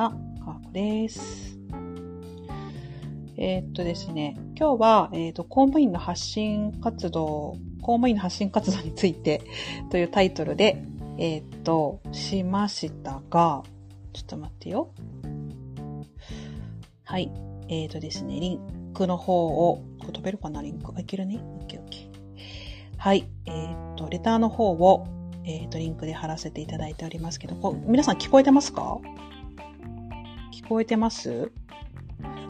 は、かわこです。えーっとですね、今日は、えーっと、公務員の発信活動、公務員の発信活動について というタイトルで、えーっと、しましたが、ちょっと待ってよ。はい。えーっとですね、リンクの方を、こ飛べるかな？リンク。あ、いけるね？オッケーオッケー。はい。えーっと、レターの方を、えっ、と、リンクで貼らせていただいておりますけど、こ皆さん聞こえてますか？こえてます？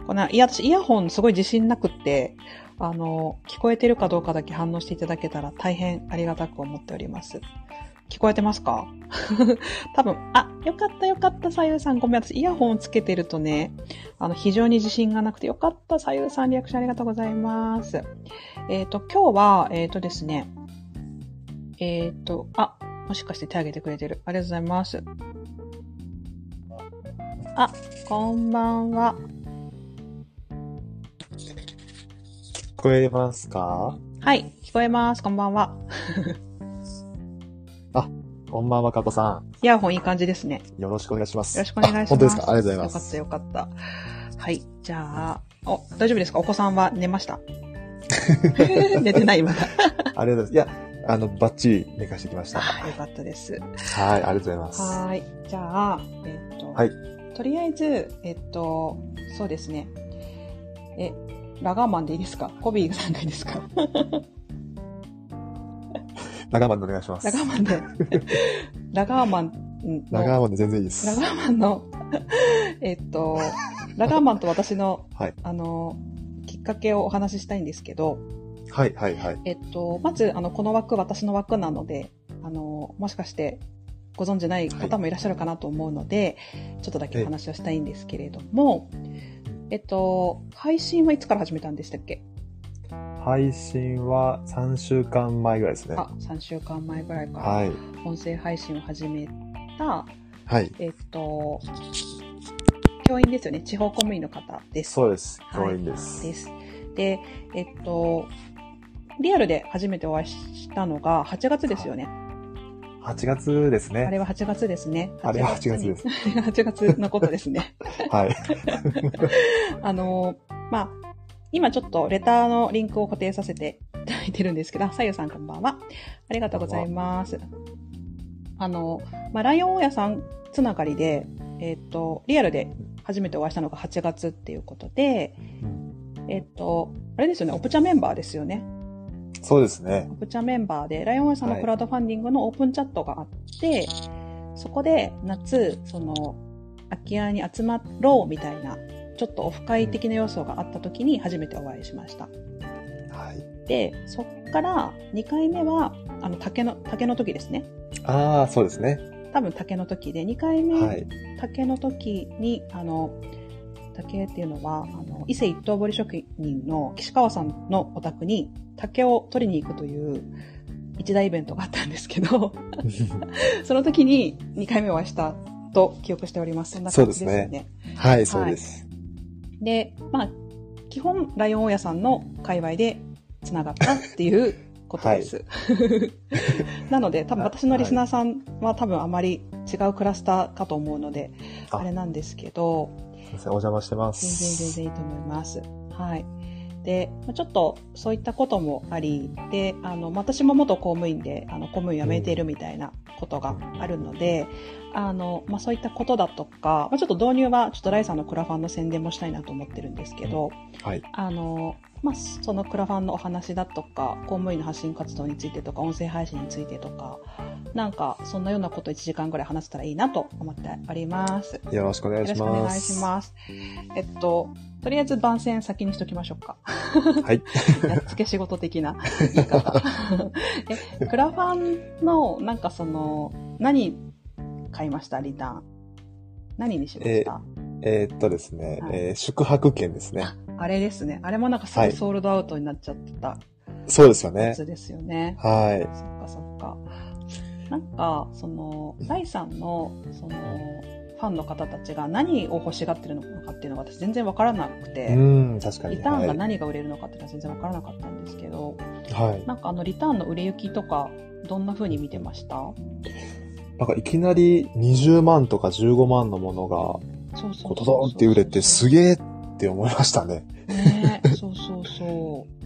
この、いや、私イヤホンすごい自信なくって、あの、聞こえてるかどうかだけ反応していただけたら大変ありがたく思っております。聞こえてますか？多分、あ、よかったよかった、さゆさん。ごめん、私イヤホンつけてるとね、あの、非常に自信がなくてよかった、さゆさん。リアクションありがとうございます。えっ、と、今日は、えっ、とですね、えっ、と、あ、もしかして手挙げてくれてる。ありがとうございます。あ、こんばんは。聞こえますか？はい、聞こえます。こんばんは。こんばんは、かこさイヤホンいい感じですね。ん。よろしくお願いします。よろしくお願いします。あ本当ですか？ありがとうございます。よかった、よかった。はい、じゃあ、お、大丈夫ですか？お子さんは寝ました？寝てない、まだ。ありがとうございます。いや、あの、バッチリ寝かしてきました。はあよかったです。い、ありがとうございます。はーい。じゃあ、えっ、と、はいとりあえず、えっ、と、そうですね。え、ラガーマンでいいですか？コビーさんがいいですか？長マンでお願いします。ラガーマンで。ラガーマンの。長マンで全然いいです。ラガーマンの、えっと、ラガーマンと私の、はいあの、きっかけをお話ししたいんですけど、はい、はい、はい。えっと、まず、あの、この枠、私の枠なので、あの、もしかして、ご存知ない方もいらっしゃるかなと思うので、ちょっとだけお話をしたいんですけれども、えっと、配信はいつから始めたんでしたっけ？配信は3週間前ぐらいですね。あ、3週間前ぐらいからはい。音声配信を始めた、はい。えっと、教員ですよね。地方公務員の方です。そうです。はい教員です。です。で、えっと、リアルで初めてお会いしたのが8月ですよね。8月ですね。あれは8月ですね。あれは8月にです。8 月のことですね。はい。あの、まあ、今ちょっとレターのリンクを固定させていただいてるんですけど、さゆさんこんばんは。ありがとうございます。あの、まあ、ライオン大家さんつながりで、えっ、と、リアルで初めてお会いしたのが8月っていうことで、えっ、と、あれですよね、オプチャメンバーですよね。そうですねオ。プチャメンバーで、ライオンさんのクラウドファンディングのオープンチャットがあって、そこで夏、その、空き家に集まろうみたいな、ちょっとオフ会的な要素があった時に初めてお会いしました。はい。で、そっから2回目は、あの、竹の、竹の時ですね。ああ、そうですね。多分竹の時で、2回目、はい。竹の時に、あの、竹っていうのは、あの、伊勢一刀彫り職人の岸川さんのお宅に竹を取りに行くという一大イベントがあったんですけど、その時に2回目お会いしたと記憶しております。そんな感じですよね。はい、そうです。で、まあ、基本、ライオン大家さんの界隈で繋がったっていうことです。なので、多分私のリスナーさんは多分あまり違うクラスターかと思うので、ああれなんですけど、お邪魔してま全然す。全然いいと思います。はい。で、ちょっとそういったこともあり、で、あの、私も元公務員で、あの、公務員辞めているみたいなことがあるので、あの、まあ、そういったことだとか、まあ、ちょっと導入は、ちょっとライさんのクラファンの宣伝もしたいなと思ってるんですけど、はい。あの、まあ、そのクラファンのお話だとか、公務員の発信活動についてとか、音声配信についてとか、なんか、そんなようなこと1時間ぐらい話せたらいいなと思っております。よろしくお願いしよろしくお願います。します。えっと、とりあえず番宣先にしときましょうか。はい。やっつけ仕事的な言い方。え、クラファンの、なんかその、何買いましたリターン。何にしました、えーっとですね、はいえー宿泊券ですね。あれですね。あれもなんかすぐはいソールドアウトになっちゃってたそうですよね。やつですよね。はい。そっかそっか。なんか、その、ライさんの、その、ファンの方たちが何を欲しがってるのかっていうのが私全然わからなくて、うん、確かに。リターンがはい何が売れるのかっていうのは全然わからなかったんですけど、はい。なんかあのリターンの売れ行きとか、どんな風に見てました？なんかいきなり20万とか15万のものがそうそうこうドドーンって売れてすげえって思いましたね。ねそうそうそう。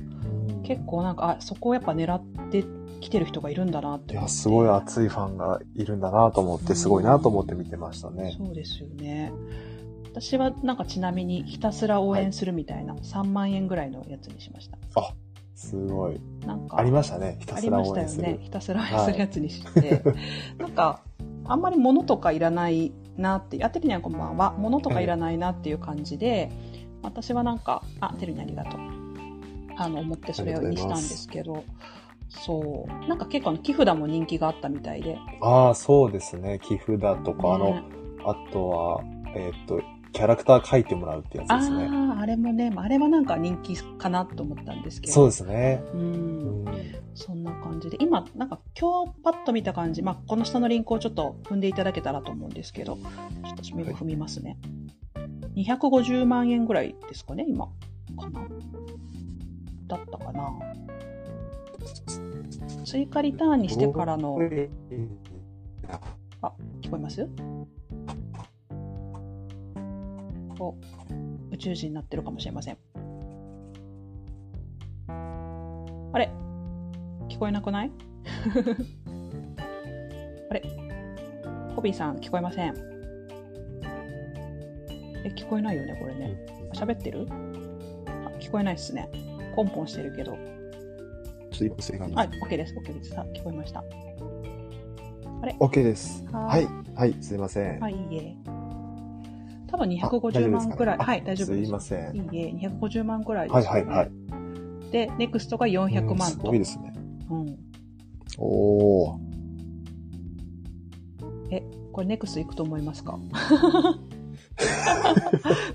結構なんか、あ、そこをやっぱ狙ってきてる人がいるんだなっていや。すごい熱いファンがいるんだなと思って、すごいなと思って見てましたね。そうですよね。私はなんかちなみにひたすら応援するみたいな3万円ぐらいのやつにしました。すごい。なんかありましたね。ひたすらありまし応援する。たよね。ひたすら応援するやつにして。なんか、あんまり物とかいらないなって、あ、てるにゃんこんばんは。物とかいらないなっていう感じで、私はなんか、あ、てるにありがとう。あの、思ってそれをにしたんですけど、そう。なんか結構木札も人気があったみたいで。ああ、そうですね。寄付だとか、あのね、あとは、えーっと、キャラクター描いてもらうってやつですね。ああ、あれもね、まああれはなんか人気かなと思ったんですけど。そうですね。う。うんん。そんな感じで。今、なんか今日パッと見た感じ、まあこの下のリンクをちょっと踏んでいただけたらと思うんですけど、ちょっと私踏みますね。250万円ぐらいですかね、今。かなだったかな追加リターンにしてからの、あ、聞こえます？お、宇宙人になってるかもしれません。あれ？聞こえなくない？あれ？コビーさん聞こえません。え、聞こえないよね、これね。喋ってる？あ、聞こえないっすね。ポンポンしてるけど。ちょっと今正解はい、OK です、OK です。あ、聞こえました。OK です。ははいい。はい、すいません。はい、いいえ。多分あ250万くらい。はい、大丈夫です。すいません。いいえ、250万くらいです、ね。はいはいはい。で、ネクストが400うんす万と。ごいですね。うん。おー。これネクストいくと思いますか？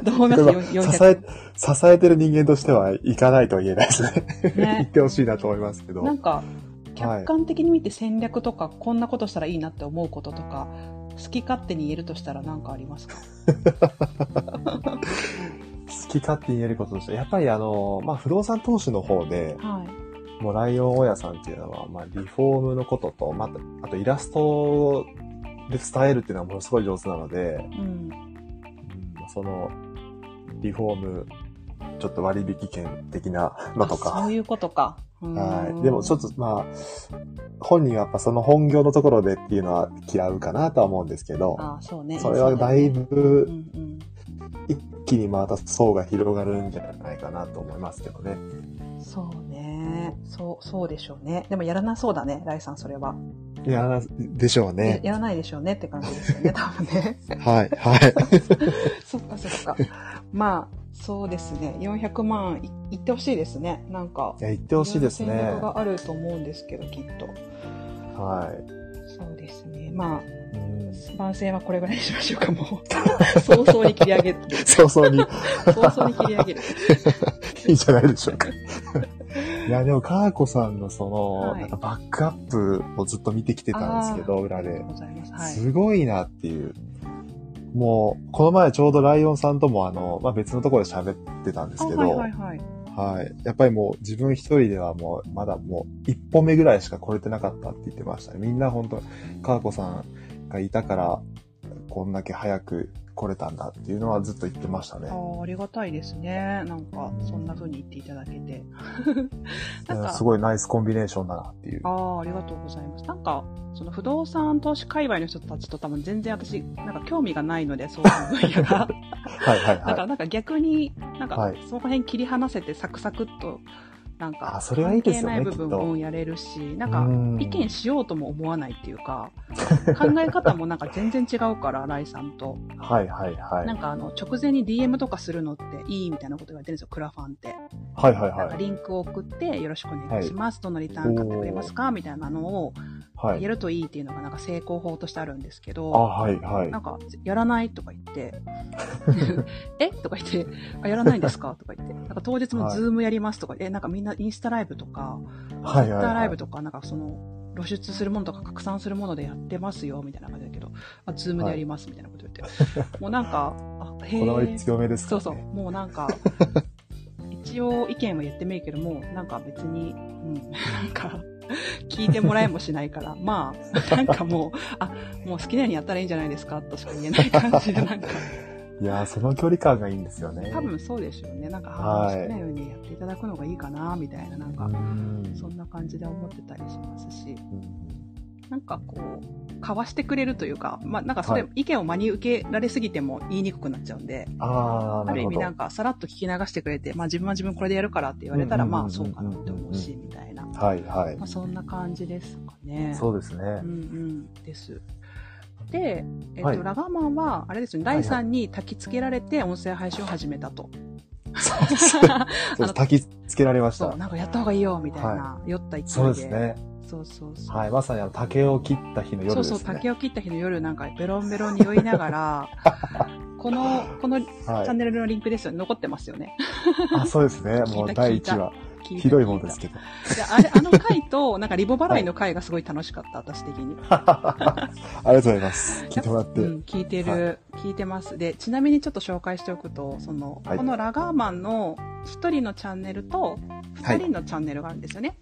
どう思いますこれは ?400 支え、支えてる人間としてはいかないとは言えないですね。言っね。てほしいなと思いますけど。なんか、客観的に見て戦略とか、こんなことしたらいいなって思うこととか、好き勝手に言えるとしたら何かありますか？好き勝手に言えることとして、やっぱりあの、まあ、不動産投資の方で、はい。もうライオン大家さんっていうのは、まあ、リフォームのことと、また、あとイラストで伝えるっていうのはものすごい上手なので、うん。うん、その、リフォーム、ちょっと割引券的なのとあそかう。いうことか。はい。でもちょっと、と、まあ、本人はやっぱその本業のところでっていうのは嫌うかなとは思うんですけど、あそうね。それはだいぶうんうん。一気にまた層が広がるんじゃないかなと思いますけどね。そうね。そう、そうでしょうね。でもやらなそうだね、ライさん、それは。いや、でしょうやね。やらないでしょうねって感じですよね、多分ね。はい、はい。そっかそっか。まあ、そうですね。400万いいってほしいですね。なんか。いや、言ってほしいですね戦略。があると思うんですけど、きっと。はい。そうですね。まうんあ、番宣はこれぐらいにしましょうか、もう。早々に切り上げる。早々に早々に切り上げる。いいんじゃないでしょうか。いや、でも、かーこさんのその、はいなんかバックアップをずっと見てきてたんですけど、裏で。すごいなっていう。もう、この前ちょうどライオンさんともあの、まあ、別のところで喋ってたんですけど、あはいはいはい。はい。やっぱりもう自分一人ではもう、まだもう一歩目ぐらいしか来れてなかったって言ってましたね。みんな本当かーこさんがいたから、こんだけ早く来れたんだっていうのはずっと言ってましたねあ。あ、ありがたいですね。なんか、そんな風に言っていただけて。なんかす、ごいナイスコンビネーションだなっていう。ああ、ありがとうございます。なんか、その不動産投資界隈の人たちと多分全然私、なんか興味がないので、そういう分野が。はいはいなんか、はい。なんか逆に、なんかはい、その辺切り離せてサクサクっと、いですよね関係ない部分もやれるし、なんか、うん意見しようとも思わないっていうか、考え方もなんか全然違うから、ライさんと。はいはいはい。なんかあの、直前に DM とかするのっていいみたいなこと言われてるんですよ、クラファンって。はいはいなんかはい。リンクを送って、よろしくお願いします。どのリターン買ってくれますかみたいなのを、はい。やるといいっていうのがなんか成功法としてあるんですけあ、ど、はいはいな。んか、やらないとか言って、え？とか言って、あ、やらないんですか？とか言って、なんか当日も Zoom やりますとか、え、なんかみんなインスタライブとか、ツイッはいはいはい。ターライブとか、なんかその、露出するものとか拡散するものでやってますよ、みたいな感じだけど、あ、ズームでやります、みたいなこと言って。もうなんか、あ、へこだわりえ。強めですかそう。そう、もうなんか、一応意見は言ってもいいけども、なんか別に、うん、なんか、聞いてもらえもしないから、まあ、なんかもう、あ、もう好きなようにやったらいいんじゃないですかとしか言えない感じで、なんか、いやー、その距離感がいいんですよね。多分そうでしょうね。なんか、はい好きなようにやっていただくのがいいかな、みたいな、なんうか、ん。そんな感じで思ってたりしますし、うんなんかこう、かわしてくれるというか、まあなんかそれ、はい意見を真に受けられすぎても言いにくくなっちゃうんで、ああ、ある意。味なんかさらっと聞き流してくれて、まあ自分は自分これでやるからって言われたら、まあそうかなって思うし、みたいな。はいはいまあ。そんな感じですかね。そうですねうん。うんです。で、えっ、と、はいラガーマンは、あれですよね、第3に焚き付けられて音声配信を始めたと。そうです。焚きつけられました。なんかやった方がいいよ、みたいな、酔った勢いで。そうですね。そうそうそう。はい。まさにあの、竹を切った日の夜ですね。そうそう、竹を切った日の夜なんかベロンベロンに酔いながら、この、このチはい。ャンネルのリンクですよね、残ってますよね。あ、そうですね。もう第1話。聞いたひどいものですけど。あれ、あの回と、なんかリボ払いの回がすごい楽しかった、私的に。ありがとうございます。聞いてもらって。うん、聞いてる、は聞いてます。で、ちなみにちょっと紹介しておくと、その、はいこのラガーマンの一人のチャンネルと、はい二人のチャンネルがあるんですよね。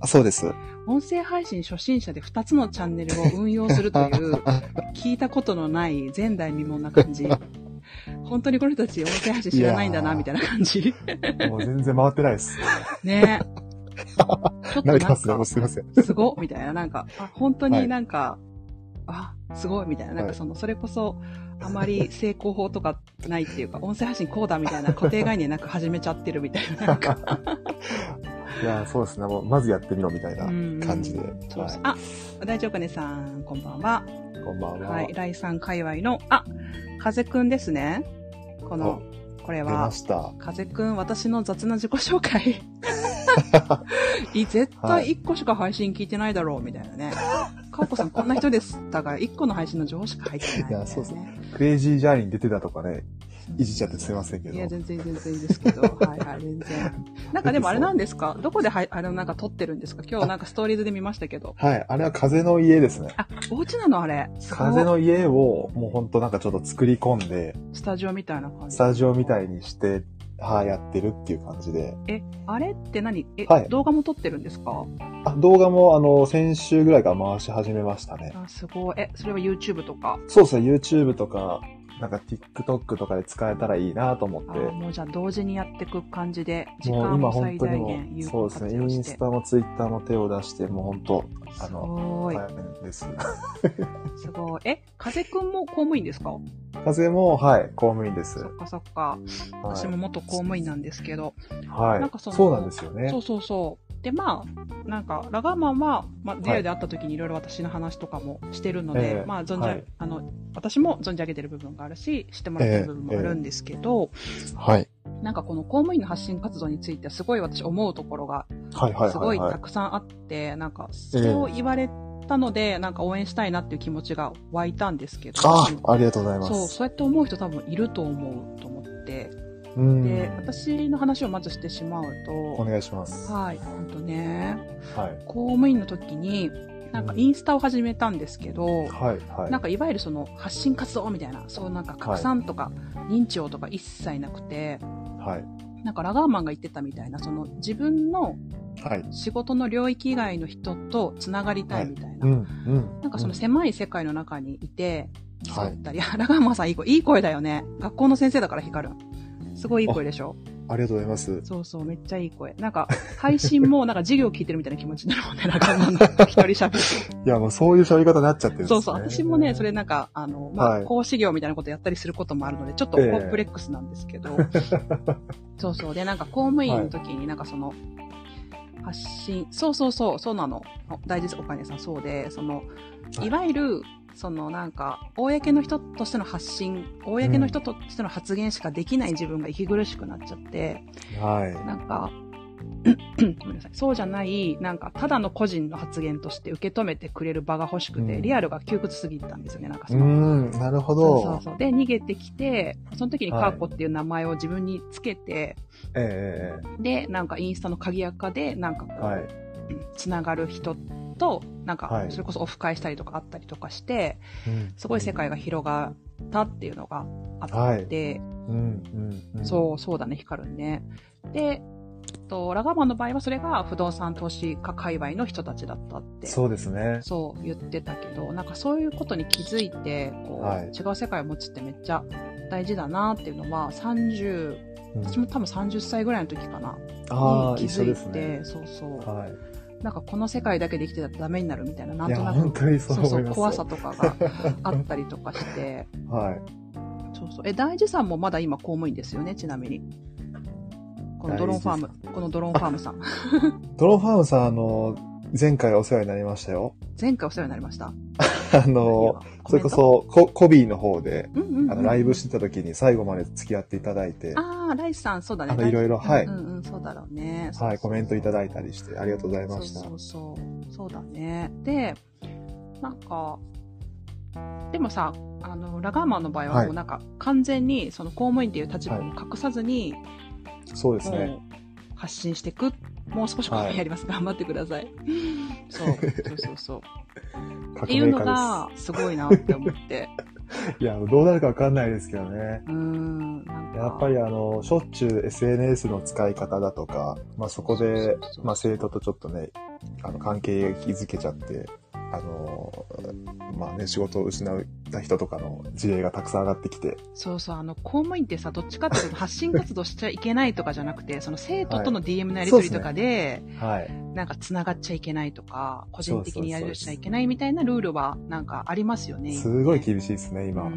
あそうです。音声配信初心者で二つのチャンネルを運用するという、聞いたことのない前代未聞な感じ。本当にこの人たち音声配信知らないんだな、みたいな感じ。もう全然回ってないです。ねちょっとなれて ますね。もうか、すいません。すごっみたいな、なんか、あ、本当になんか、あ、すごいみたいな、なんはいかその、それこそ、あまり成功法とかないっていうか、音声配信こうだみたいな固定概念なく始めちゃってるみたいな、なんか。いや、そうですね。もう、まずやってみろみたいなうん感じで。そうそうはあ、大丈夫ねさん、こんばんは。い。こんばんは。はい、ライさん界隈の、あ、風くんですね。この、これは。風くん、私の雑な自己紹介。い絶対1個しか配信聞いてないだろう、みたいなね。かおこさんこんな人です。だから1個の配信の情報しか入ってないね。いやそうそうクレイジージャーニーに出てたとかね、いじっちゃってすいませんけど。いや、全然全然いいですけど。はいはい、全然。なんかでも あれなんですか？どこではあれなんか撮ってるんですか？今日なんかストーリーズで見ましたけど。はい。あれは風の家ですね。あ、お家なの？あれ。風の家をもうほんとなんかちょっと作り込んで、スタジオみたいな感じ。スタジオみたいにして、はい、やってるっていう感じで。え、あれって何？え、はい動画も撮ってるんですか？あ、動画もあの、先週ぐらいから回し始めましたね。あ、すごい。え、それは YouTube とか？そうですね、YouTube とか、なんか TikTok とかで使えたらいいなと思って。あもうじゃあ同時にやっていく感じで、時間を最大本当にもう、限有効そうですね、イ活用して。ンスタも Twitter も手を出して、もう本当、あすの、ごい。大変です。すごい。え、風くんも公務員ですか？風も、はい、公務員です。そっかそっか。私も元公務員なんですけど。はい。なんかそのそうなんですよね。そうそうそう。で、まあ、なんか、ラガーマンは、まあ、リアルで会った時にいろいろ私の話とかもしてるので、ええまあ、存じ、はいあの、私も存じ上げてる部分があるし、知ってもらってる部分もあるんですけど、はい。なんかこの公務員の発信活動についてはすごい私思うところがすごはい。たくさんあって、なんか、そう言われたので、なんか応援したいなっていう気持ちが湧いたんですけど、ああ、ありがとうございます。そう、そうやって思う人多分いると思うと思って、うん。で、私の話をまずしてしまうと、お願いします。ははい、ほんとね、い。公務員の時に、なんかインスタを始めたんですけど、はいはい。なんかいわゆるその発信活動みたいな、そうなんか拡散とか認知をとか一切なくて、はい。なんかラガーマンが言ってたみたいな、その自分のはい。仕事の領域以外の人とつながりたいみたいな。うん、うん。なんかその狭い世界の中にいて、競はいったり、あラガーマンさんいい声、いい声だよね。学校の先生だから光る。すごいいい声でしょ？ありがとうございます。そうそう、めっちゃいい声。なんか、配信もなんか授業聞いてるみたいな気持ちになるもんね、ラガーマンの 一人喋って。いや、もうそういう喋り方になっちゃってるね。そうそう、私もね、それなんか、あの、まあ、はい講師業みたいなことやったりすることもあるので、ちょっとコンプレックスなんですけど、そうそう。で、なんか公務員の時になんかその、発信、そうそうそう、そうなの。大事です、お金さん、そうで、その、はいいわゆる、そのなんか、公の人としての発信、公の人としての発言しかできない自分が息苦しくなっちゃって、はい。なんか、ごめんなさい。そうじゃない、なんか、ただの個人の発言として受け止めてくれる場が欲しくて、うんリアルが窮屈すぎたんですよね、なんかうその。ん、なるほど。そうそう。で、逃げてきて、その時にはいカーコっていう名前を自分につけて、ええで、なんかインスタの鍵垢で、なんかこう、ええはい。つながる人と、なんかは、いそれこそオフ会したりとかあったりとかして、うんすごい世界が広がったっていうのがあって。そう、そうだね、光るね。で、とラガーマンの場合はそれが不動産投資家界隈の人たちだったって。そうですね。そう言ってたけど、なんかそういうことに気づいて、こう、はい違う世界を持つってめっちゃ大事だなっていうのは、30、うん私も多分30歳ぐらいの時かな。ああ、に気づいて、ね。そうそう。はい。なんかこの世界だけで生きてたらダメになるみたいな、なんとなく、そうそうそう。怖さとかがあったりとかして、はい。そうそう。え、大事さんもまだ今公務員ですよね、ちなみに。このドローンファーム、このドローンファームさん。ドローンファームさん、あの、前回お世話になりましたよ。前回お世話になりました。あの、それこ、そ、ココビーの方で、うんうんうん、あの、ライブしてた時に最後まで付き合っていただいて、ああ、ライスさん、そうだね。あのいろいろはいうんうんうん、そうだろうね。はい、コメントいたいだいたりして、ありがとうございました。そうそうそう。そうだね。で、なんか、でもさ、あの、ラガーマンの場合ははいもうなんか、完全にその公務員っていう立場を隠さずに、そうですね。発信していく。もう少し公務員やります。頑張ってください。そう、そうそうそう。革っていうの命家が、すごいなって思って。いや、どうなるかわかんないですけどね。うーん。やっぱりあの、しょっちゅう SNS の使い方だとか、まあそこでそうそうそう、まあ生徒とちょっとね、あの、関係築けちゃって、あの、まあね、仕事を失った人とかの事例がたくさん上がってきて、そうそう、あの、公務員ってさ、どっちかっていうと発信活動しちゃいけないとかじゃなくて、その生徒との DM のやり取りとかで、はい。なんか繋がっちゃいけないとか、個人的にやり取りしちゃいけないみたいなルールはなんかありますよね。すごい厳しいですね、今。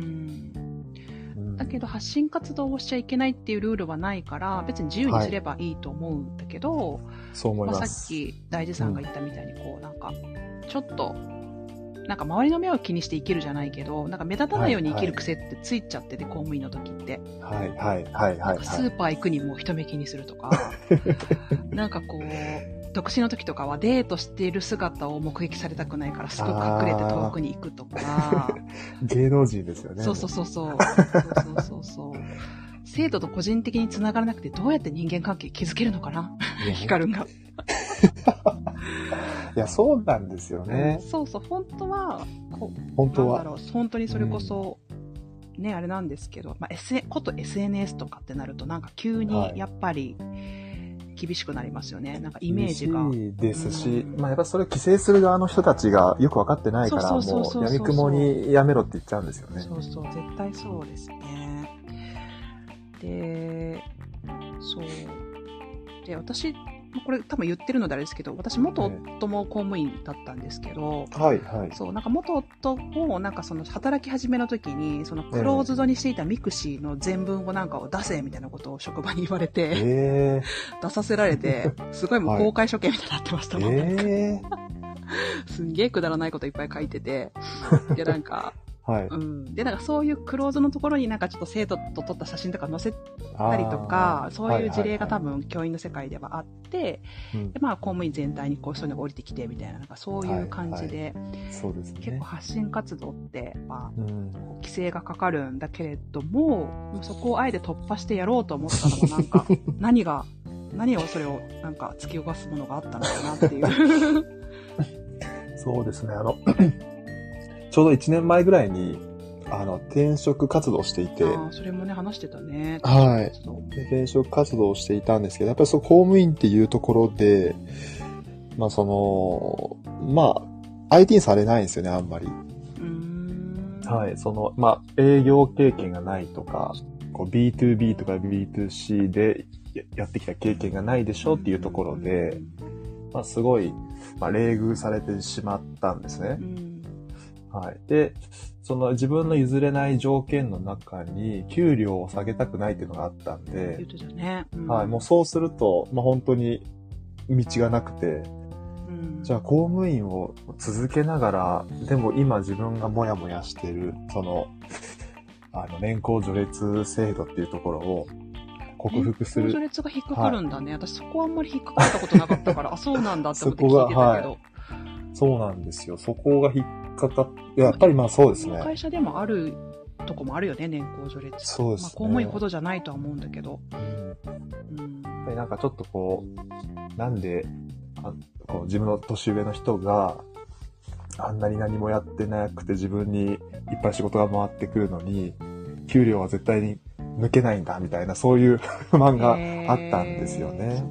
だけど発信活動をしちゃいけないっていうルールはないから、別に自由にすればいいと思うんだけど、そう思いまあ、ます。さっき大地さんが言ったみたいにこう、なんか、ちょっと、なんか周りの目を気にして生きるじゃないけど、なんか目立たないように生きる癖ってついちゃってて、公務員の時って。はい、はい、はい、はい。なんかスーパー行くにも人目気にするとか、なんかこう、独身の時とかはデートしている姿を目撃されたくないからすぐ隠れて遠くに行くとか、芸能人ですよね。そうそうそうそう。そうそうそう。生徒と個人的に繋がらなくてどうやって人間関係築けるのかな？ヒカルンが。いや、そうなんですよね。そうそう、本当は、こう、本当は。なんだろう、本当にそれこそ、ね、あれなんですけど、まあ、S、こと SNS とかってなると、なんか急にやっぱり厳しくなりますよね。なんかイメージが。厳しいですし、うんまあやっぱそれを規制する側の人たちがよくわかってないから、もう闇雲にやめろって言っちゃうんですよね。そうそう、絶対そうですね。で、そう。で、私、これ多分言ってるのであれですけど、私元夫も公務員だったんですけど、はい、はい。そう、なんか元夫も、なんかその働き始めの時に、そのクローズドにしていた mixi の全文をなんかを出せみたいなことを職場に言われて、え 出させられて、すごいもう公開処刑みたいになってましー、たもん。え すんげえくだらないこといっぱい書いてて、で、なんか、ー、はい。うん。で、なんかそういうクローズのところになんかちょっと生徒と撮った写真とか載せたりとか、そういう事例が多分教員の世界ではあって、うんで、まあ公務員全体にこうそういうのが降りてきてみたいな、なんかそういう感じで、そうですね結構。発信活動って、まあ、うん、規制がかかるんだけれども、そこをあえて突破してやろうと思ったのもなんか、何が、何をそれをなんか突き動かすものがあったのかなっていう。そうですね。あの、ちょうど1年前ぐらいに、あの、転職活動をしていて、ああ、それもね、話してたね。はい転職活動をしていたんですけど、やっぱりそう、公務員っていうところで、まあその、まあ、相手にされないんですよね、あんまり。はい、その、まあ、営業経験がないとか、こう B2B とか B2C でややってきた経験がないでしょっていうところで、まあ、すごい、まあ、冷遇されてしまったんですねう。ん。はい。で、その自分の譲れない条件の中に、給料を下げたくないっていうのがあったんで、ね。うんはい、もうそうすると、まあ、本当に道がなくて、うんじゃあ公務員を続けながら、でも今自分がモヤモヤしてる、その、あの、年功序列制度っていうところを克服する。年功序列が引っかかるんだね。私そこはあんまり引っかかったことなかったから、あ、そうなんだって思って聞いてたけど。そうなんですよ。そこが引っかややっぱりまあそうですね。会社でもあるとこもあるよね、年功序列。そうですねまあ、公務員ほどじゃないとは思うんだけど。うんうん。やっぱりなんかちょっとこう、なんで、あこう自分の年上の人が、あんなに何もやってなくて自分にいっぱい仕事が回ってくるのに、給料は絶対に抜けないんだみたいな、そういう不満があったんですよね。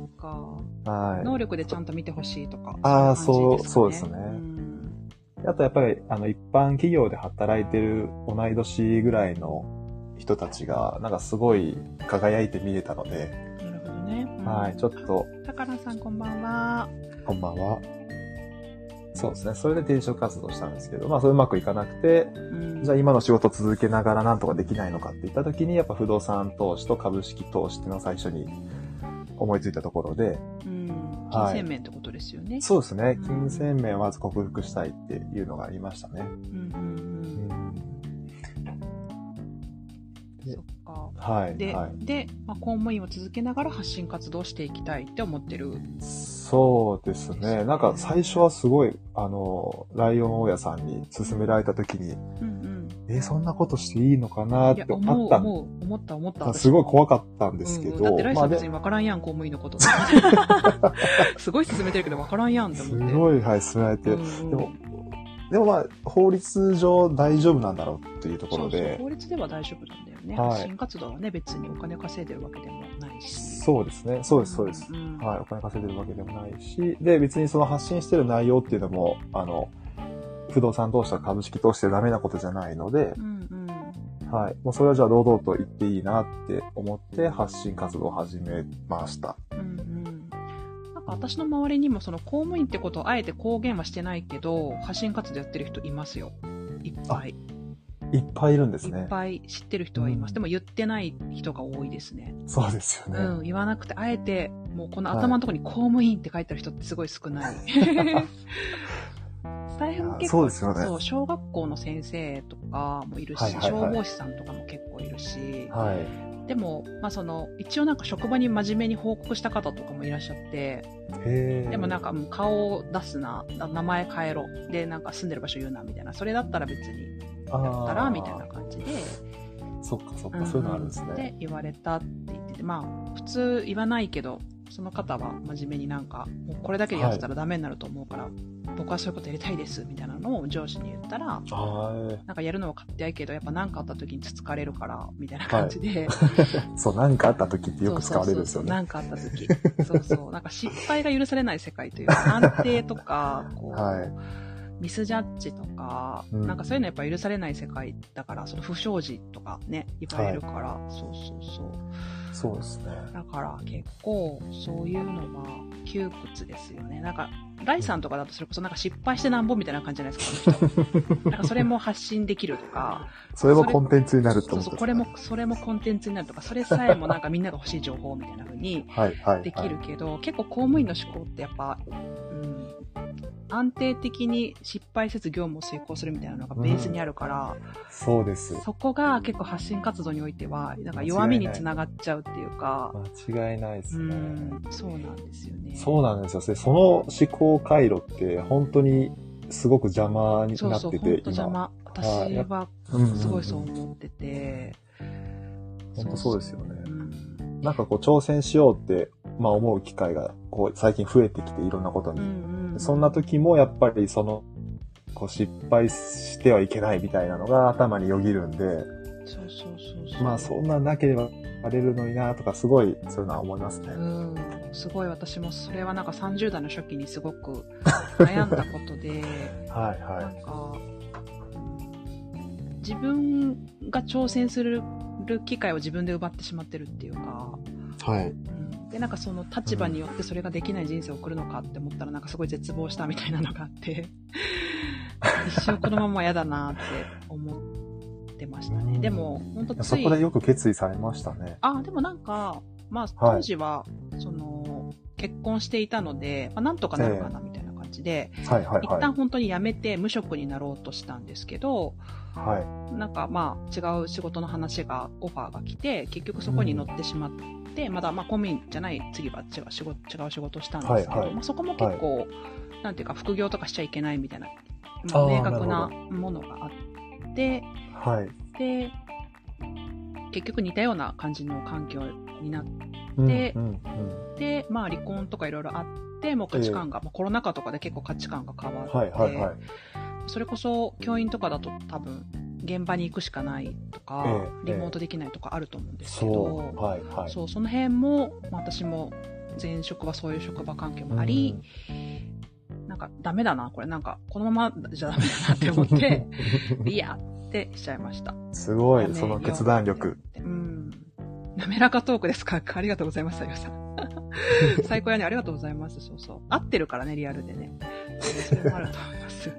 はい。能力でちゃんと見てほしいとか。あーい感じそうかそうですねんあとやっぱり、あの、一般企業で働いてる同い年ぐらいの、人たちが、なんかすごい輝いて見えたので、なるほどね。うんはい、ちょっと、高野さんこんばんは。こんばんは。そうですね。それで転職活動したんですけど、まあ、それうまくいかなくて、うんじゃあ今の仕事続けながらなんとかできないのかって言った時に、やっぱ不動産投資と株式投資っていうのを最初に思いついたところで、うん。はい金銭面ってことですよね。そうですね。うん金銭面をまず克服したいっていうのがありましたね。うんうんううん。ん。でそっか。はい。で、はい。で、まあ、公務員を続けながら発信活動をしていきたいって思ってる。そうですね。なんか最初はすごい、あの、ライオン大家さんに勧められた時に、うんえ、そんなことしていいのかなうん。って思ったん思う、思った、思った。すごい怖かかったんですけど、だってライさん別でに分からんやん、公務員のこと。すごい進めてるけど分からんやんって思って。すごい、はい、勧められて、うんでも、でもまあ、法律上大丈夫なんだろうっていうところで、法律では大丈夫なんだよね。はい発信活動はね、別にお金稼いでるわけでもないし。そうですね。そうです、そうです。んはい、お金稼いでるわけでもないし、で、別にその発信してる内容っていうのも、あの、不動産投資とか株式投資でダメなことじゃないのでう、んうん。はい。もうそれはじゃあ堂々と言っていいなって思って発信活動を始めました。うんうん。なんか私の周りにもその公務員ってことをあえて公言はしてないけど、発信活動やってる人いますよ。いっぱい。いっぱいいるんですいっね。ぱい知ってる人はいます。うんでも言ってない人が多いですね。そうですよね。うん、言わなくて、あえて、もうこの頭のところに公務員って書いてある人ってすごい少ない。大変結構そうですよねそう、小学校の先生とかもいるし、はいはいはい消防士さんとかも結構いるし、はい。でも、まあその、一応なんか職場に真面目に報告した方とかもいらっしゃって、でもなんかもう顔を出すな、な名前変えろ、で、なんか住んでる場所言うな、みたいな。それだったら別にあやったら、ーみたいな感じで、そっかそっか、そういうのあるんですでね。言われたって言ってて、まあ、普通言わないけど、その方は真面目になんか、もうこれだけでやってたらダメになると思うから、僕はそういうことやりたいです、みたいなのを上司に言ったら、はなんかやるのは勝手やけど、やっぱ何かあった時につつかれるから、みたいな感じで、い。そう、何かあった時ってよく使われるんですよね。何かあった時。そうそう。なんか失敗が許されない世界というか、安定とか、こう、はい。ミスジャッジとか、うんなんかそういうのやっぱ許されない世界だから、その不祥事とかね、いっぱいいるから、そうそうそう。そうですね。だから結構そういうのは窮屈ですよね。なんか、ライさんとかだとそれこそなんか失敗してなんぼみたいな感じじゃないですか。なんかそれも発信できるとか、それもコンテンツになると思ってそうそう、これも、それもコンテンツになるとか、それさえもなんかみんなが欲しい情報みたいな風にはい、はい。できるけど、結構公務員の思考ってやっぱ、うん、安定的に失敗せず業務を遂行するみたいなのがベースにあるから、そうです。そこが結構発信活動においては、なんか弱みにつながっちゃうっていうか、間違いないですうね。ん、そうなんですよね。そうなんですよ。でその思考回路って本当にすごく邪魔にそうそう、なってて、本当邪魔。はい私はうんうんうんすごいそう思ってて。本当そうですよねうん。なんかこう挑戦しようって、まあ思う機会がこう最近増えてきていろんなことに。うんうんそんな時もやっぱりその、こう失敗してはいけないみたいなのが頭によぎるんで、そうそうそうそう。まあそんななければやれるのになとかすごいそういうのは思いますね。うん。すごい私もそれはなんか30代の初期にすごく 悩んだことで、はいなはんか、自分が挑戦する機会を自分で奪ってしまってるっていうか、い。はい。うんで、なんかその立場によってそれができない人生を送るのかって思ったらなんかすごい絶望したみたいなのがあって、一生このまま嫌だなって思ってましたね。うんでも、本当ついそこ、でよく決意されましたね。あ、でもなんか、まあはい当時は、その、結婚していたので、まあ、なんとかなるかなみたいな感じで、はいはい一はい。旦本当に辞めて無職になろうとしたんですけど、はい。なんかまあ違う仕事の話が、オファーが来て、結局そこに乗ってしまって、まだまあ公務員じゃない次は違う仕事、違う仕事をしたんですけど、はいはいまあそこも結構、なんていうか副業とかしちゃいけないみたいな、まあ、明確なものがあって、はい。で、結局似たような感じの環境になっうんでうんうんて、まあ離婚とかいろいろあって、もう価値観が、まあコロナ禍とかで結構価値観が変わって、はいはいはい。それこそ教員とかだと多分現場に行くしかないとか、ええリモートできないとかあると思うんですけそど、う。はいはい。そうその辺も、まあ私も前職はそういう職場環境もあり、なんかダメだな、これなんかこのままじゃダメだなって思って、い いやっててしちゃいました。すごい、その決断力。。うん。滑らかトークですか？ありがとうございます、さゆさん。最高やね、ありがとうございます。そうそう。合ってるからね、リアルでね。それもあると思います。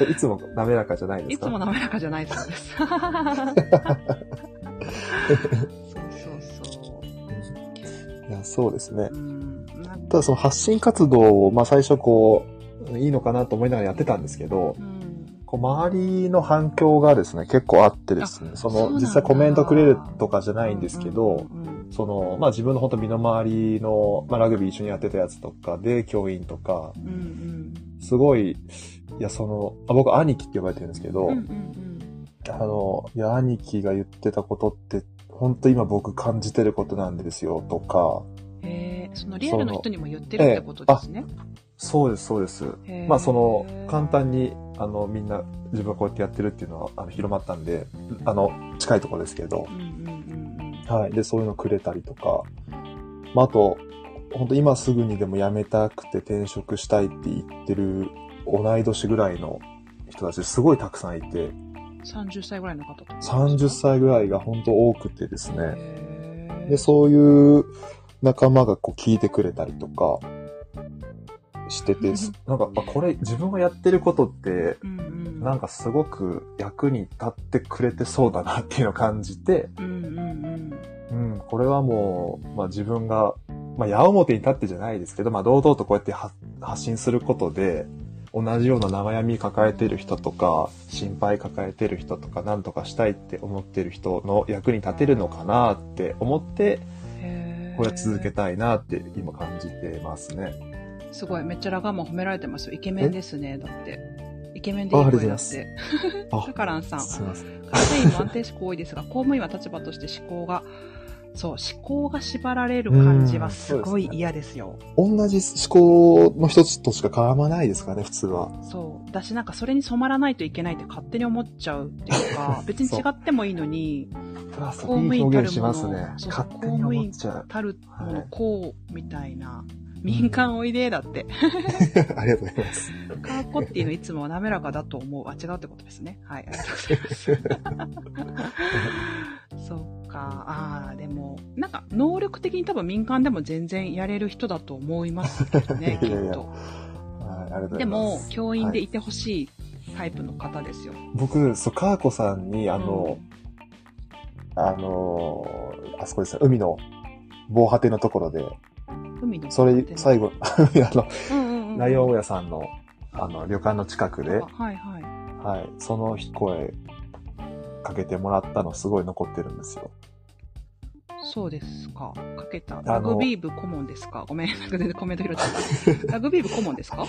えいつも滑らかじゃないんでいすか？つも滑らかじゃないそうです。そうそうそう。いや、そうですね。ただその発信活動を、まあ最初こう、いいのかなと思いながらやってたんですけど、うん。こう周りの反響がですね、結構あってですね、その実際コメントくれるとかじゃないんですけど、うんうんうんその、まあ自分の本当身の回りの、まあラグビー一緒にやってたやつとかで、教員とか、うんうん。すごい、いや、その、あ僕兄貴って呼ばれてるんですけど、うんうんうん。あの、いや、兄貴が言ってたことって、本当今僕感じてることなんですよ、とか、へえそのリアルの人にも言ってるってことですね。そうです、そうです。まあその、簡単に、あの、みんな自分がこうやってやってるっていうのは、あの、広まったんで、あの、近いところですけど。う、んうんうんはい。で、そういうのくれたりとか、まああと、本当今すぐにでも辞めたくて転職したいって言ってる同い年ぐらいの人たちすごいたくさんいて、うん。30歳ぐらいの方とか。30歳ぐらいが本当多くてですね。で、そういう仲間がこう聞いてくれたりとかしてて、なんか、あ、これ自分がやってることって、なんかすごく役に立ってくれてそうだなっていうのを感じて、うんうんこれはもう、まあ自分が、まあ矢面に立ってじゃないですけど、まあ堂々とこうやって発発信することで、同じような悩み抱えてる人とか、心配抱えてる人とか、なんとかしたいって思ってる人の役に立てるのかなって思って、これは続けたいなって今感じてますね。すごい、めっちゃラガーマン褒められてますよ。イケメンですね、だって。イケメンでいいあありがとう声だっございて。あカカランさん。すいません。会社員も安定志向多いですが、公務員は立場として思考が、そう、思考が縛られる感じはすごい嫌ですよ。同じ思考の一つとしか絡まないですからね、普通は。そう。だしなんかそれに染まらないといけないって勝手に思っちゃうっていうか、別に違ってもいいのに、あ、公務員たるものしますね。そう勝手に思っちゃう。たるものはいこう、みたいな。民間おいでだって。ありがとうございます。カーコっていうのいつも滑らかだと思う。あ、違うってことですね。はい、ありがとうございます。そっか。ああ、でも、なんか、能力的に多分民間でも全然やれる人だと思いますけどね、きっいやいやと。はい、ありがとうござでいます。も、教員でいてほしいタイプの方ですよ。僕、そう、かーこさんに、あの、あのーあそこですね、海の防波堤のところで、海の。それ、最後、あの、うんうんうん。ライオン屋さんの、あの、旅館の近くで、はいはい。はい、その声かけてもらったのすごい残ってるんですよ。そうですか。かけた。のラグビー部顧問ですか？ごめん、なんか全然コメント拾っちゃった。ラグビー部顧問ですか？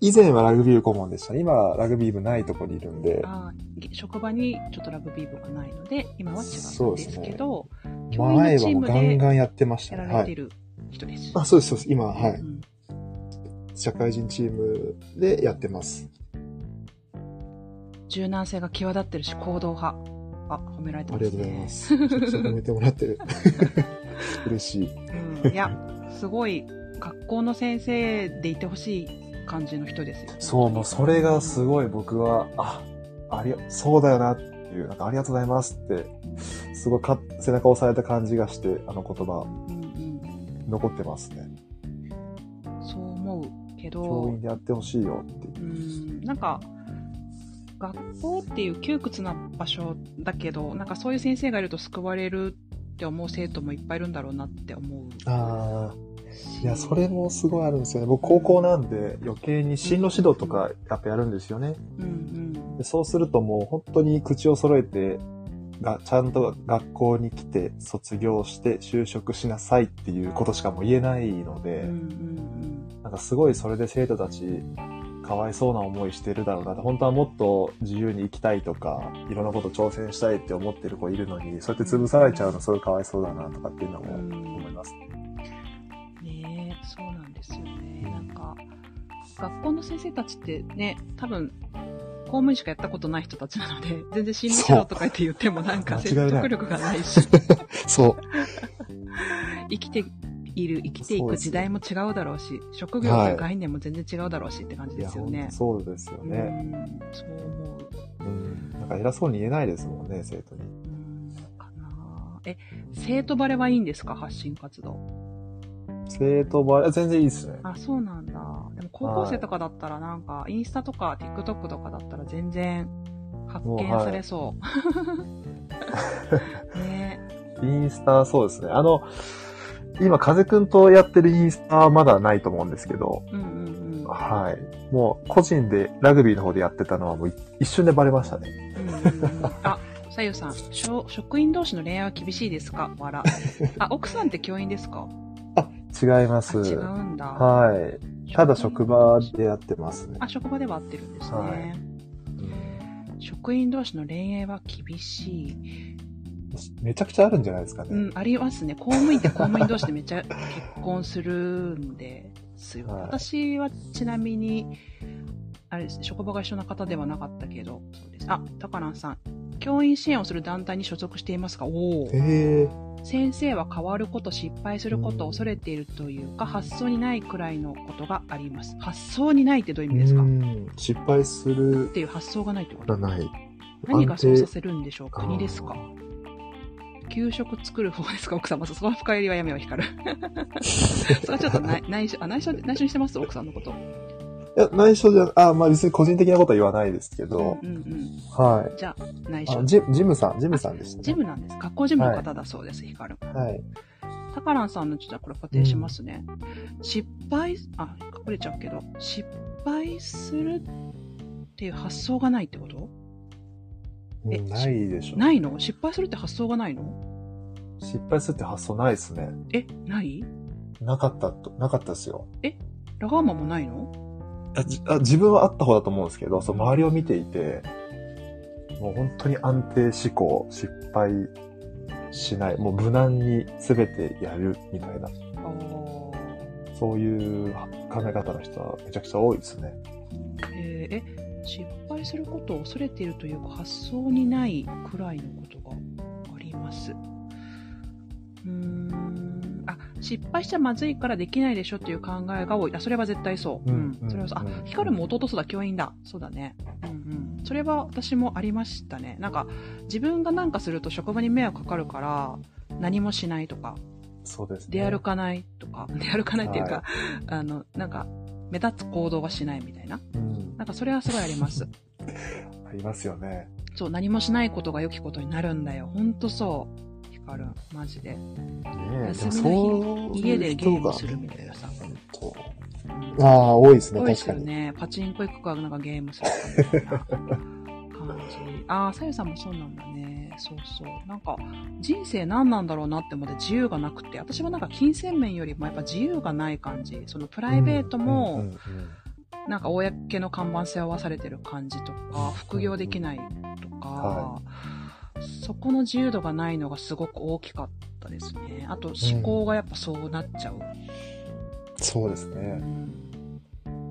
以前はラグビー部顧問でした。今はラグビー部ないところにいるんで、あー職場にちょっとラグビー部がないので、今は違うんですけど、教員の前はもうガンガンやってましたね。はい。やられてる人です。あ、そうです、そうです。今は、はい。うん社会人チームでやってます。柔軟性が際立ってるし、行動派。あ、褒められてますね。ありがとうございます。褒めてもらってる。嬉しい。うん、いや、すごい、学校の先生でいてほしい感じの人ですよ。そう、もうそれがすごい僕は、あ、あり、そうだよなっていう、なんかありがとうございますって、すごいか背中を押された感じがして、あの言葉残ってますね。うん、そう思うけ教ど員、でやってほしいよっていう。うん、なんか、学校っていう窮屈な場所だけど、なんかそういう先生がいると救われるって思う生徒もいっぱいいるんだろうなって思うああ。し。いや、それもすごいあるんですよね。僕高校なんで余計に進路指導とかやっぱやるんですよね。うんうん。でそうするともう本当に口を揃えて、が、ちゃんと学校に来て卒業して就職しなさいっていうことしかもう言えないので、うんうんなんかすごいそれで生徒たちかわいそうな思いしてるだろうなって、本当はもっと自由に生きたいとか、いろんなこと挑戦したいって思ってる子いるのに、そうやって潰されちゃうのすごいかわいそうだなとかっていうのもうん思いますね。うん。ねえ、そうなんですよね。なんか、学校の先生たちってね、多分、公務員しかやったことない人たちなので、全然進路指導とかって言ってもなんか説得力がないし、そう。生きている、生きていく時代も違うだろうし、職業の概念も全然違うだろうしって感じですよね。そうですようね。ん、そう思う。うん。なんか偉そうに言えないですもんね、生徒に。うんかなえ、生徒バレはいいんですか？発信活動。生徒バレ、全然いいですね。あ、そうなんだ。でも高校生とかだったらなんか、インスタとか TikTok とかだったら全然発見されそう。ねインスタ、そうですね。あの、今、風くんとやってるインスタはまだないと思うんですけど、うんうんうん。はい。もう、個人で、ラグビーの方でやってたのはもうい一瞬でバレましたね。うんうんうんあ、さゆさん、職員同士の恋愛は厳しいですか？わら。あ、奥さんって教員ですか？違います。あ、違うんだ。はい。ただ職場でやってますね。あ、職場では合ってるんですね。はい職員同士の恋愛は厳しい。めちゃくちゃあるんじゃないですかね。うん、ありますね。公務員って公務員同士でめっちゃ結婚するんですよ。はい私はちなみに、あれ職場が一緒な方ではなかったけど、そうです。あ、高蘭さん。教員支援をする団体に所属していますか？おお。へえ。先生は変わること、失敗することを恐れているというか、発想にないくらいのことがあります。発想にないってどういう意味ですか？失敗するていう発想がないってことがない。何がそうさせるんでしょう国ですか？給食作る方ですか？奥様。その深入りはやめよう、光る。それはちょっと内内緒、あ、内緒、内緒にしてます？奥さんのこと。いや、内緒じゃ、あ、まあ別に個人的なことは言わないですけど、うんうん。はい。じゃあ、内緒あ。ジジムさん、ジムさんでしたね。ジムなんです。学校ジムの方だそうです、光る。はい。タカランさんのちょっとこれ固定しますね。失敗、あ、隠れちゃうけど、失敗するっていう発想がないってこと？えうんないでしょ。ないの？失敗するって発想がないの？失敗するって発想ないですね。え、ない？なかったと、なかったですよ。ラガーマンもないの？あ自分はあった方だと思うんですけど、そう周りを見ていて、もう本当に安定思考、失敗しない、もう無難に全てやるみたいな、そういう考え方の人はめちゃくちゃ多いですね。えーえ、失敗することを恐れているというか、発想にないくらいのことがあります。うん、失敗しちゃまずいからできないでしょっていう考えが多い。あ、それは絶対そう。うん。うんそれはそう。あうん、ヒカルも弟そうだ、教員だ。そうだね。うんうん。それは私もありましたね。なんか、自分がなんかすると職場に迷惑かかるから、何もしないとか、そうですね。出歩かないとか、出歩かないっていうか、あの、なんか、目立つ行動はしないみたいな。うん。なんかそれはすごいあります。ありますよね。そう、何もしないことが良きことになるんだよ。ほんとそう。ヒカルン、マジで。ね休もみ家でゲームするみたいなさああ、多いですね、多いで確かに。すよね。パチンコ行くか、なんかゲームするかみたいな感じ。ああ、さゆさんもそうなんだね。そうそう。なんか、人生何なんだろうなって思って自由がなくて、私はなんか金銭面よりもやっぱ自由がない感じ。そのプライベートうんも、うんうんなんか公の看板背負わされてる感じとか、副業できないとか、はそこの自由度がないのがすごく大きかったですね。あと思考がやっぱそうなっちゃう。うそうですね。ん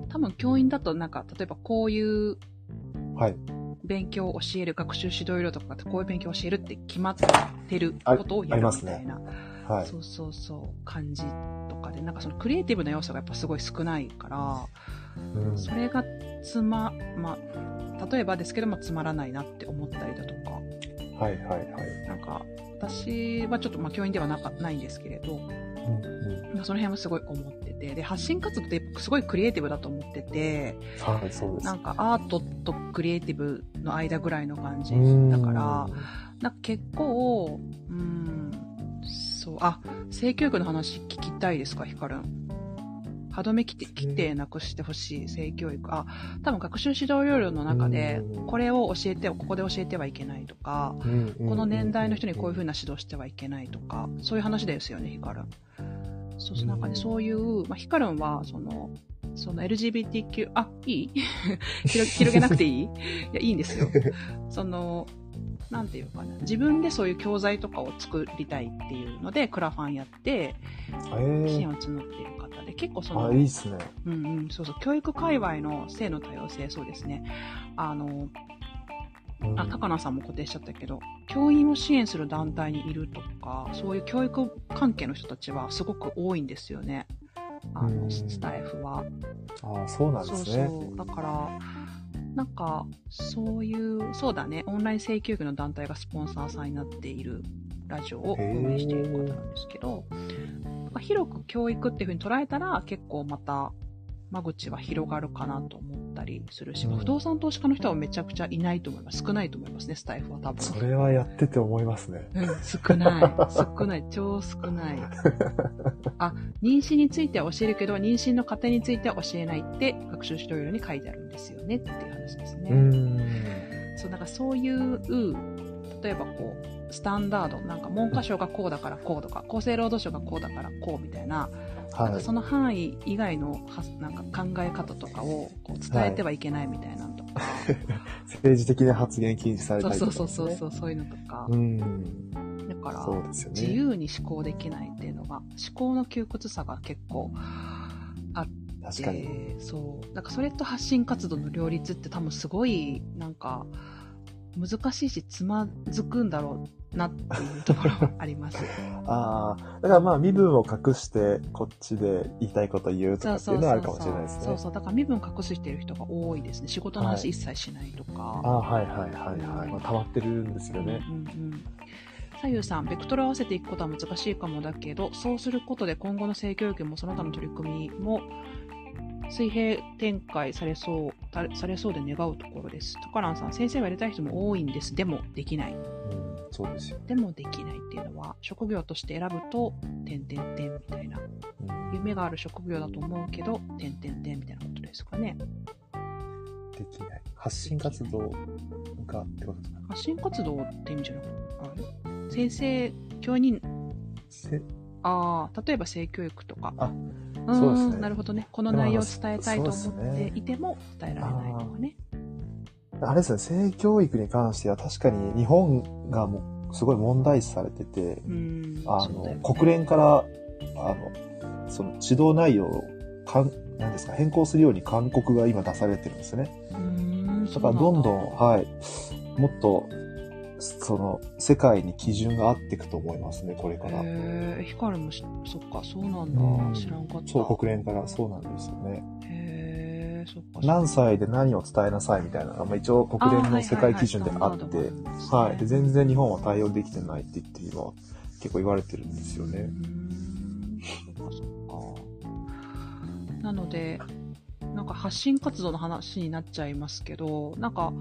多分教員だとなんか、例えばこういうはい。勉強を教える、学習指導要領とかってこういう勉強を教えるって決まってることをやるみたいな。はい。そうそうそう、感じとかで、なんかそのクリエイティブな要素がやっぱすごい少ないから、うんそれがつま、まあ、例えばですけどもつまらないなって思ったりだとか、はいはいはい。なんか、私はちょっとまあ教員ではなかないんですけれど、うんうんまあその辺はすごい思ってて、で、発信活動ってすごいクリエイティブだと思ってて、はい、そうです。なんかアートとクリエイティブの間ぐらいの感じうんだから、なんか結構、うん、そう、あ、性教育の話聞きたいですか、ヒカルン。歯止め規定規定なくしてほしい性教育。あ、多分学習指導要領の中でう、ん。これを教えて、ここで教えてはいけないとか、ここの年代の人にこういう風な指導してはいけないとか、そういう話ですよね、ヒカル。ン。そうそう、なんかね、うん。そういう、まあ、ヒカルンは、その、その LGBTQ、あ、いい？広広げなくていい？いや、いいんですよ。その、なんていうかな、自分でそういう教材とかを作りたいっていうので、クラファンやって、え支援を募っている方で、結構そあ、の、いいっすね。うんうん、そうそう、教育界隈の性の多様性、そうですね。あの、うんあ、高菜さんも固定しちゃったけど、教員を支援する団体にいるとか、そういう教育関係の人たちはすごく多いんですよね。あの、うんスタイフは。あそうなんですね。そうそう。だから、なんか、そういう、そうだね、オンライン性教育の団体がスポンサーさんになっているラジオを運営している方なんですけど、なんか広く教育っていうふうに捉えたら、結構また、間口は広がるかなと思ったりするし、うん不動産投資家の人はめちゃくちゃいないと思います。少ないと思いますね、スタイフは多分。それはやってて思いますね。うん、少ない。少ない。超少ない。あ、妊娠については教えるけど、妊娠の過程については教えないって学習指導要に書いてあるんですよねっていう話ですね。うーん。そう、なんかそういう、例えばこう、スタンダード、なんか文科省がこうだからこうとか、厚生労働省がこうだからこうみたいな、なんはい。かその範囲以外のはなんか考え方とかをこう伝えてはいけないみたいなのとか、政治的な発言禁止されたそうりとか、ね。そうそうそうそう、そういうのとか、うん。だから、そうですよね。自由に思考できないっていうのが、思考の窮屈さが結構あ確かに。って、そう。なんかそれと発信活動の両立って多分すごい、なんか、難しいし、つまずくんだろうなっていうところはあります。ああ、だからまあ身分を隠して、こっちで言いたいこと言うとかっていうのはあるかもしれないですね。そうそう。だから身分隠してる人が多いですね。仕事のはい話一切しないとか。ああ、はいはいはいはい。まあ、溜まってるんですよね。うんうん左右さん、ベクトルを合わせていくことは難しいかもだけど、そうすることで今後の性教育もその他の取り組みも水平展開されそう、たされそうで願うところです。トカランさん、先生はやりたい人も多いんです。でもできない。うん、そうですよ。でもできないっていうのは、職業として選ぶと、点々点みたいな。うん、夢がある職業だと思うけど、点々点みたいなことですかね。できない。発信活動がってことですか？発信活動って意味じゃなくて、あ先生、教員せああ、例えば性教育とか。あうんそうですねなるほどね。この内容を伝えたいと思っていても伝えられないとかね。あれですね、性教育に関しては確かに日本がもうすごい問題視されてて、うん。あの、ね国連から、あの、その指導内容をかん、なんですか、変更するように勧告が今出されてるんですね。うん。だからどんどん。ん、はい、もっと、その、世界に基準が合っていくと思いますね、これから。へカルもし、そっか、そうなんだ。うん知らんかった。そう、国連からそうなんですよね。へえ、そっか。何歳で何を伝えなさいみたいなのが、まあ、一応国連の世界基準であって、はい。で、全然日本は対応できてないって言って今、結構言われてるんですよね。うんそっかそっか。なので、なんか発信活動の話になっちゃいますけど、なんか、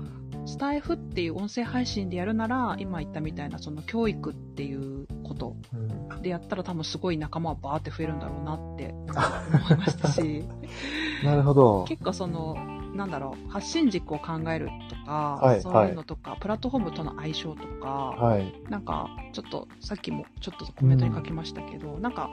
スタイフっていう音声配信でやるなら、今言ったみたいなその教育っていうことうん。でやったら多分すごい仲間はバーって増えるんだろうなって思いましたし、なるほど。結構その、なんだろう、発信軸を考えるとか、はいそういうのとか、プラットフォームとの相性とか、はい。なんか、ちょっと、さっきもちょっとコメントに書きましたけど、なんか、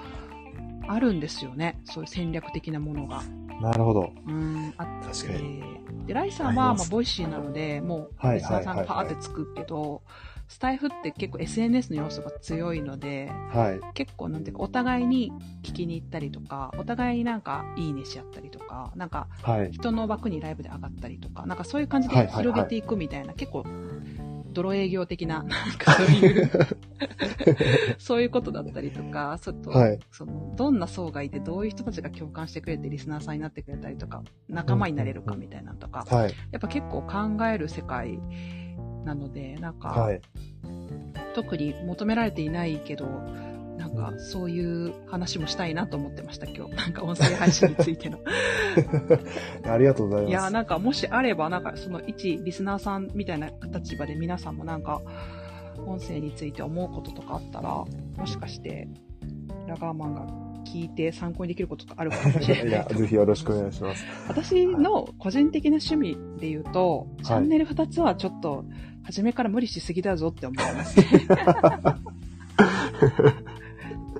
あるんですよね。そういう戦略的なものが。なるほど。うん、あって。確かに。で、ライさんは、まあ、 Voicy なので、もう、はいリスナーさんはいはいはいがパーってつくけど、スタイフって結構 SNS の要素が強いので、はい。結構なんていうか、お互いに聞きに行ったりとか、お互いになんか、いいねし合ったりとか、なんか、はい。人の枠にライブで上がったりとか、なんかそういう感じではいはいはい広げていくみたいな、結構、泥営業的な、なんかそういう、そういうことだったりとか、ちょっと、はい。その、どんな層がいて、どういう人たちが共感してくれて、リスナーさんになってくれたりとか、仲間になれるかみたいなのとか、はい。やっぱ結構考える世界なので、なんか、はい。特に求められていないけど、なんかう、んそういう話もしたいなと思ってました、今日。なんか音声配信についての。ありがとうございます。いや、なんかもしあれば、なんかその一リスナーさんみたいな立場で皆さんもなんか、音声について思うこととかあったら、もしかして、ラガーマンが聞いて参考にできることがあるかもしれない いや、ぜひよろしくお願いします。私の個人的な趣味で言うと、いチャンネル2つはちょっと、初めから無理しすぎだぞって思いますね。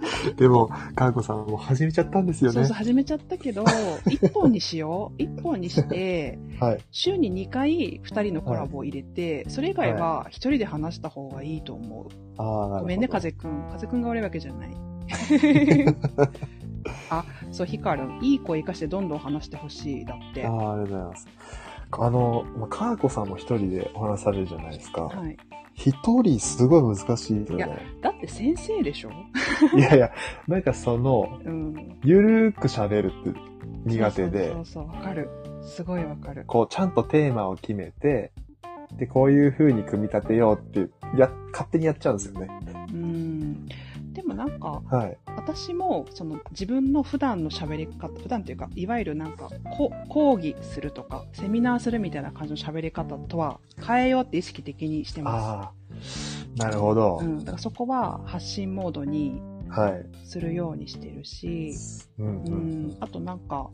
でも、かーこさんもう始めちゃったんですよねそうそう、。始めちゃったけど、1本にしよう。1本にして、はい。週に2回2人のコラボを入れて、それ以外は1人で話した方がいいと思う。ああ、なるほど。ごめんね、風くん。風くんが悪いわけじゃない。あ、そう、ヒカルン。いい声生かしてどんどん話してほしい。だって。ああ、ありがとうございます。あの、まあ、かーこさんも一人でお話しされるじゃないですか。はい。一人すごい難しいよいやね。だって先生でしょ？いやいや、なんかその、うん。ゆるーく喋るって苦手でそう、そうそうそう、わかる。すごいわかる。こう、ちゃんとテーマを決めて、で、こういう風に組み立てようって、や、勝手にやっちゃうんですよね。うん。でもなんか、はい。私もその自分の普段の喋り方普段っていうかいわゆるなんかこ講義するとかセミナーするみたいな感じの喋り方とは変えようって意識的にしてまああ、なるほどす、う。ん、だからそこは発信モードにはい。するようにしてるし、うんううんん、あとなんか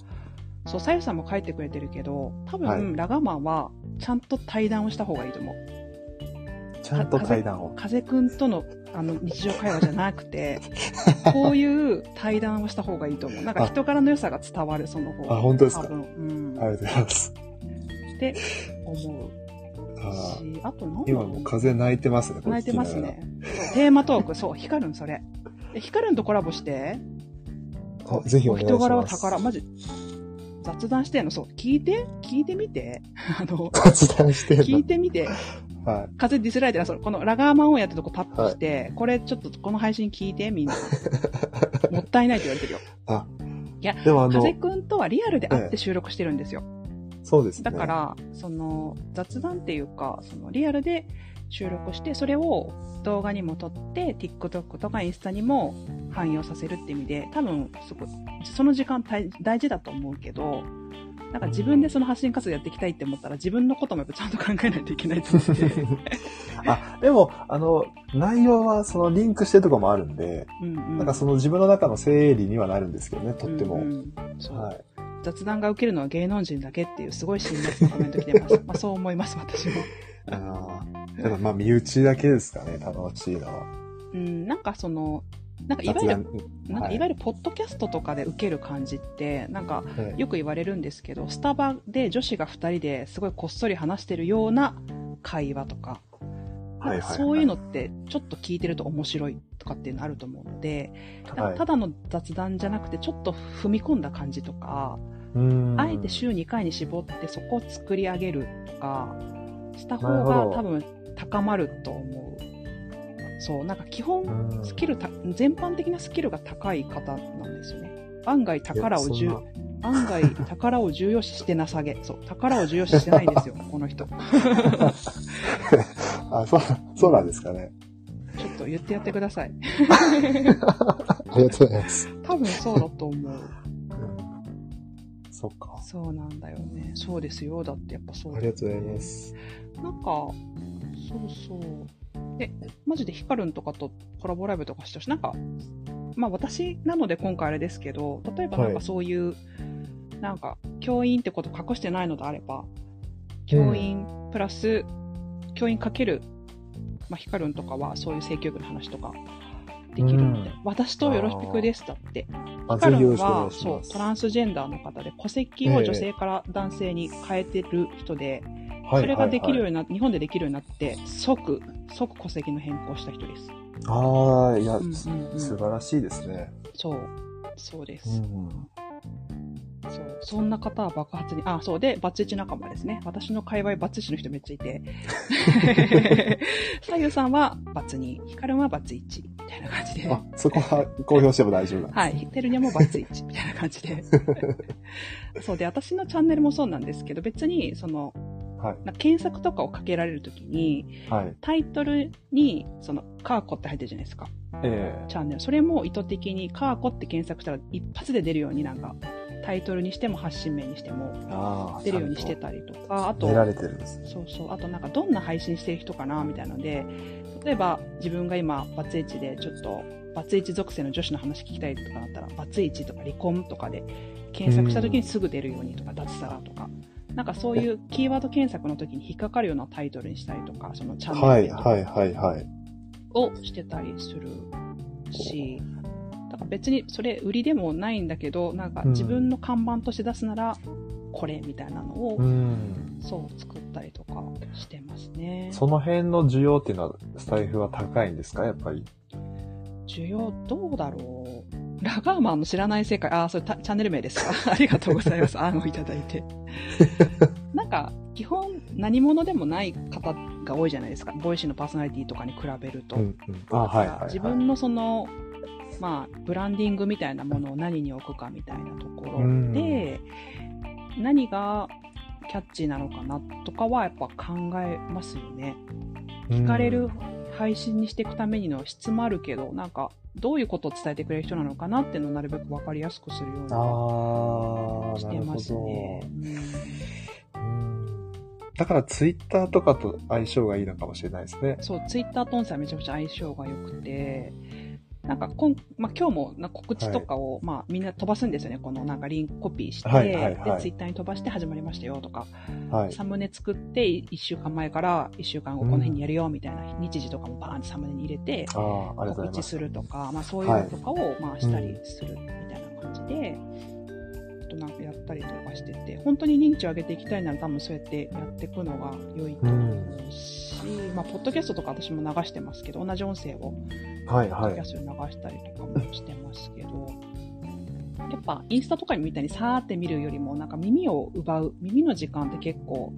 そうさゆさんも書いてくれてるけど多分、はいラガマンはちゃんと対談をした方がいいと思うちゃんと対談を。風くんとのあの日常会話じゃなくて こういう対談をした方がいいと思う。なんか人柄の良さが伝わるその方が。あ、本当ですか？うん、ありがとうございます。って思うあし、あと何ー今もう風泣いてますね。泣いてます。ね。テーマトーク、そう、ヒカルンそれ。でヒカルンとコラボして、あぜひお願いします。人柄は宝、マジ、雑談してんの、そう、聞いて、聞いてみて、あの、雑談して聞いるてみて、の。はい。風ディスライトが、その、このラガーマンをやってるとこタップして、これちょっとこの配信聞いて、みんな。もったいないって言われてるよ。あ、いやでもあの、風くんとはリアルで会って収録してるんですよ。そうですね。だか、ら、その雑談っていうか、そのリアルで収録して、それを動画にも撮って、TikTok とかインスタにも反映させるって意味で、多分、すごい、その時間大大事だと思うけど、なんか自分でその発信活動やっていきたいって思ったら、自分のこともやっぱちゃんと考えないといけないと思って。あ、でも、あの、内容はそのリンクしてるとこもあるんで、うんうん、なんかその自分の中の整理にはなるんですけどね、とっても。うんうんはい。雑談が受けるのは芸能人だけっていうすごい辛辣なコメント来てます。まあそう思います、私も。ただまあ、身内だけですかね、楽しいのは。うん、なんかその、なんかいわゆる、なんかはい。いわゆるポッドキャストとかで受ける感じって、なんかはい。よく言われるんですけど、スタバで女子が2人ですごいこっそり話してるような会話とか、はいはいはい。そういうのってちょっと聞いてると面白いとかっていうのあると思うので、かただの雑談じゃなくてちょっと踏み込んだ感じとか、うん。あえて週2回に絞ってそこを作り上げるとか、した方が多分高まると思う。そう、なんか基本うんスキルた、全般的なスキルが高い方なんですよね。案外宝を重案外宝を重要視してなさげ。そう、宝を重要視してないんですよ、この人。ちょあ、そう、そうなんですかね。っと言ってやってください。ありがとうございます。多分そうだと思う。そっか。そうなんだよね。そうですよ。だってやっぱそうありがとうございます。なんか、そうそう。で、マジでヒカルンとかとコラボライブとかしたし、なんか、まあ私なので今回あれですけど、例えばなんかはいそういう、なんか、教員ってこと隠してないのであれば、教員プラス、教員かける、まあヒカルンとかはそういう性教育の話とかできるうん私とよろしくですだって。あ、ヒカルンぜひよろしくお願はいそう。トランスジェンダーの方で戸籍を女性から男性に変えてる人で、はいそれができるようはいにな、日本でできるようになって、即、即戸籍の変更した人です。ああ、いや、うんうんうん素晴らしいですね。そう。そうです。うん。そう。そんな方は爆発に、あ、そうで、バツイチ仲間ですね。私の界隈バツイチの人めっちゃいて。さゆさんはバツ2、ヒカルンはバツ1、みたいな感じで。あ、そこは公表しても大丈夫なんです。はい。テルニャもバツイチ、みたいな感じで。そうで、私のチャンネルもそうなんですけど、別に、その、はい。な検索とかをかけられるときに、はい。タイトルに、その、カーコって入ってるじゃないですか。えチャンネル。それも意図的に、カーコって検索したら一発で出るようになんか、タイトルにしても発信名にしても。出るようにしてたりとか、あと出、られてるんですね。そうそう、あとなんかどんな配信してる人かなみたいなので、例えば自分が今、バツイチでちょっと、バツイチ属性の女子の話聞きたいとかだったら、バツイチとか離婚とかで検索した時にすぐ出るようにとか、脱サラとか、なんかそういうキーワード検索の時に引っかかるようなタイトルにしたりとか、そのチャンネルはい、名とかはい、はい、はい。をしてたりするし、別にそれ売りでもないんだけど、なんか自分の看板として出すなら、これみたいなのを、うん。そう作ったりとかしてますね。その辺の需要っていうのは、スタイフは高いんですか？やっぱり。需要どうだろう？ラガーマンの知らない世界、あ、それたチャンネル名ですか？ありがとうございます。案をいただいて。なんか、基本何者でもない方が多いじゃないですか。 Voicy のパーソナリティとかに比べると。うん、うん。あ、はい、はい。自分のその、まあ、ブランディングみたいなものを何に置くかみたいなところで、何がキャッチーなのかなとかはやっぱ考えますよね。聞かれる配信にしていくためにの質もあるけど、なんか、どういうことを伝えてくれる人なのかなっていうのをなるべく分かりやすくするようにしてますね。うんだからツイッターとかと相性がいいのかもしれないですねうん。そう、ツイッターと音声はめちゃめちゃ相性が良くて、なんかこん、まあ、今日もな告知とかを、まあ、みんな飛ばすんですよね。このなんかリンクコピーして、はいはいはいで、ツイッターに飛ばして始まりましたよとか、はい。サムネ作って1週間前から1週間後この辺にやるよみたいな日時とかもバーンってサムネに入れて、告知す。するとか、まあそういうのとかを、まあしたりするみたいな感じで、あとなんかやったりとかしてて、本当に認知を上げていきたいなら多分そうやってやっていくのが良いと思うし、まあポッドキャストとか私も流してますけど、同じ音声をはいはいポッドキャ。ストで流したりとかもしてますけど、やっぱインスタとかみたいにさーって見るよりも、なんか耳を奪う、耳の時間って結構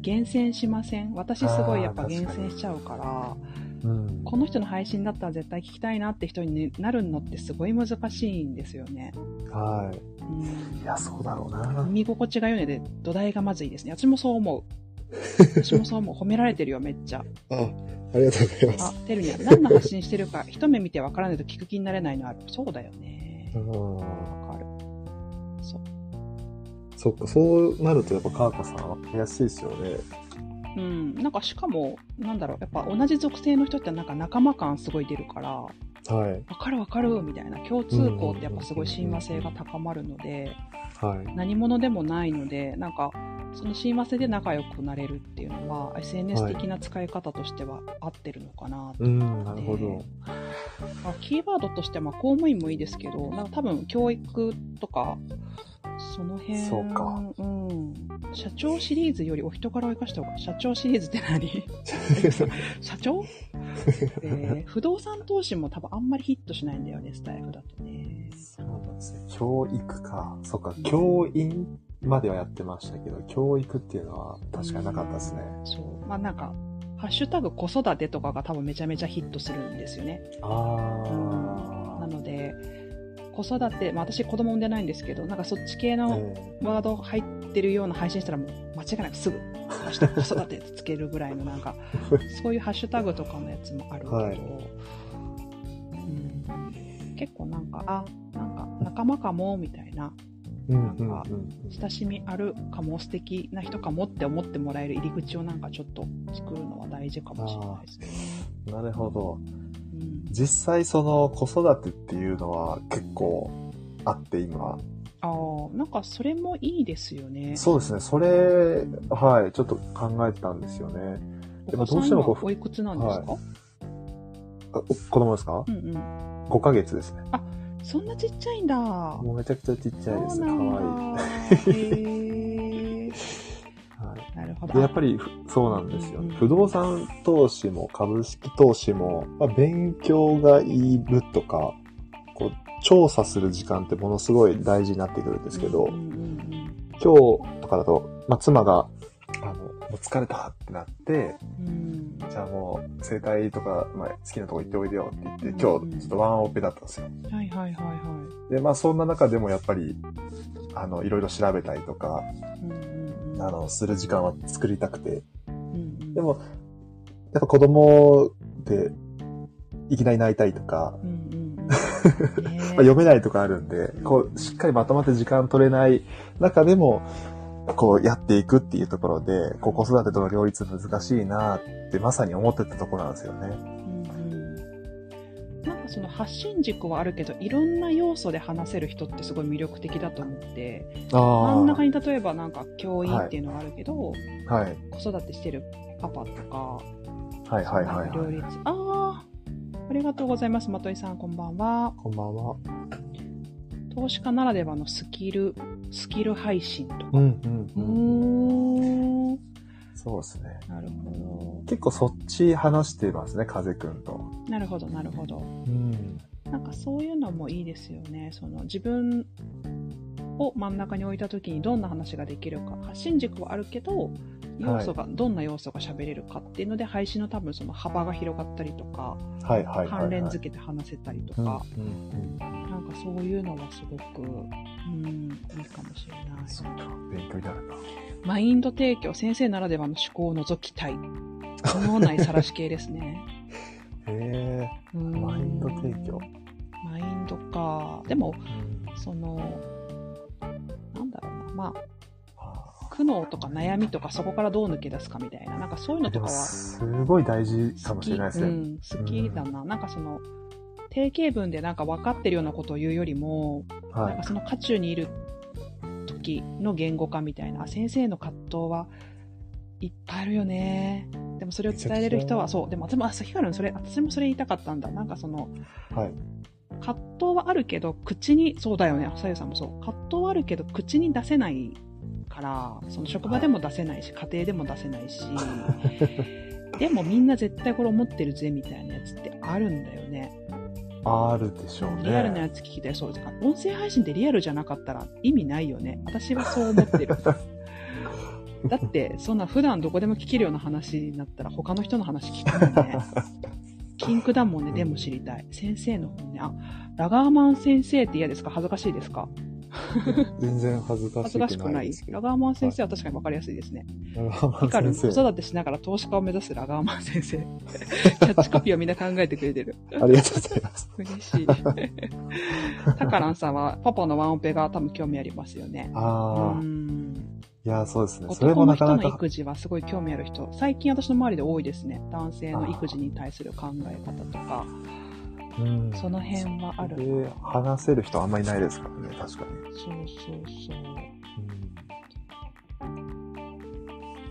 厳選しません？私すごいやっぱ厳選しちゃうから、うん。この人の配信だったら絶対聞きたいなって人になるのってすごい難しいんですよね。はい。うんいや、そうだろうな。耳心地が良いので土台がまずいですね。私もそう思う。私もそう思う。褒められてるよ、めっちゃ。あ、ありがとうございまあす。、てるには何の発信してるか 一目見てわからないと聞く気になれないのある。そうだよねう。ん。わかる。そう。そっか、そうなるとやっぱカーコさんは悔しいですよね。うん。なんかしかも、なんだろう、やっぱ同じ属性の人ってなんか仲間感すごい出るから、はい。わかるわかるみたいな共通項ってやっぱすごい親和性が高まるので、はい。何者でもないので、なんか、その親和性で仲良くなれるっていうのは、SNS 的な使い方としては合ってるのかなと。うん、なるほど。あキーワードとしては、まあ公務員もいいですけど、なんか多分教育とか、その辺、そうかうん。社長シリーズよりお人柄を生かした方が、社長シリーズって何？社長、えー不動産投資も多分あんまりヒットしないんだよね、スタイルだとね。そうなんですね。教育か。そっか、教員まではやってましたけど、教育っていうのは確かになかったですね。そう。まあなんか、ハッシュタグ子育てとかが多分めちゃめちゃヒットするんですよね。あなので、子育て、まあ私子供産んでないんですけど、なんかそっち系あ。のえワード入ってるような配信したらもう間違いなくすぐ、ハッシュタグ子育てってつけるぐらいのなんか、そういうハッシュタグとかのやつもあるけど、はいうん、結構なんか、あ、なんか仲間かも、みたいな、なんかうん親しみあるかも、素敵な人かもって思ってもらえる入り口をなんかちょっと作るのは大事かもしれないですね。うん。なるほど。うん、実際その子育てっていうのは結構あって今。ああ、なんかそれもいいですよね。そうですね。それ、はい、ちょっと考えてたんですよね。でもどうしてもこう今おいくつなんですか、あお子供ですか？うんうん。?5 ヶ月ですね。そんなちっちゃいんだ。もうめちゃくちゃちっちゃいですね。かわだ。いい。なるほど。で、やっぱりふそうなんですよ、うんうん不動産投資も株式投資も、まあ、勉強がいるとか、こう、調査する時間ってものすごい大事になってくるんですけど、今日とかだと、まあ、妻が、あの、もう疲れたってなって、うん。うんじゃあもう、整体とか、まあ、好きなとこ行っておいでよって言って、うん今日ちょっとワンオペだったんですよ。うんはいはいはい。はで、まあ、そんな中でもやっぱり、あの、いろいろ調べたりとか、うんあの、する時間は作りたくて、でも、やっぱ子供って、いきなり泣いたりとか、読めないとかあるんで、こう、しっかりまとまって時間取れない中でも、こう、やっていくっていうところで、こう、子育てとの両立難しいなって、まさに思ってたところなんですよね。その発信軸はあるけど、いろんな要素で話せる人ってすごい魅力的だと思って、あ真ん中に例えばなんか教員っていうのがあるけど、はい。子育てしてるパパとか、はいはいはいはい。両立。ああ、ありがとうございます。まといさん、こんばんは。こんばんは。投資家ならではのスキル、スキル配信とか。うんうんううん。ーん。そうですね。なるほ結構そっち話してますね、風くんと。ど。なるほど、なるほど。うん。なんかそういうのもいいですよね。その自分を真ん中に置いた時にどんな話ができるか。発信軸はあるけど、要素が、どんな要素が喋れるかっていうので、配信の多分その幅が広がったりとか、はいはいはい、はい。関連付けて話せたりとか、うんうんなんかそういうのはすごく、うん、いいかもしれない。そうか、勉強になるな。マインド提供、先生ならではの思考を覗きたい。脳内さらし系ですね。へえうんマインド提供。マインドか。でも、うんその、なんだろうな。まあ、あ苦悩とか悩みとかそこからどう抜け出すかみたいな。なんかそういうのとかはすごい大事か。もしれないですね。うん、好きだな。なんかその、定型文でなんか分かってるようなことを言うよりも、はいなんか。その渦中にいる時の言語化みたいな、先生の葛藤はいっぱいあるよね。でもそれを伝えれる人は、そう、でも、でも、あ、ヒカルン、それ、私もそれ言いたかったんだ。なんかその、はい。葛藤はあるけど、口に、そうだよね、さゆさんもそう。葛藤はあるけど、口に出せないから、その職場でも出せないし、家庭でも出せないし、でもみんな絶対これ思ってるぜ、みたいなやつってあるんだよね。あるでしょうね。リアルなやつ聞きたい。そうですか。音声配信ってリアルじゃなかったら意味ないよね。私はそう思ってる。だって、そんな普段どこでも聞けるような話になったら他の人の話聞くもんね。キンクだもんね、でも知りたい。先生の本ね。あ、ラガーマン先生って嫌ですか？恥ずかしいですか？全然恥ずかし恥ずかしくないくないですけど。ラガーマン先生は確かに分かりやすいですね。ラガーマン先生。育てしながら投資家を目指すラガーマン先生。キャッチコピーをみんな考えてくれてる。ありがとうございます。嬉しい。タカランさんはパパのワンオペが多分興味ありますよね。うああ、んいや、そうですね。それ男もなかなかの育、児はすごい興味ある人、最近私の周りで多いですね。男性の育児に対する考え方とか、うんその辺はある。で、話せる人あんまりいないですからね、確かに。そうそうそう。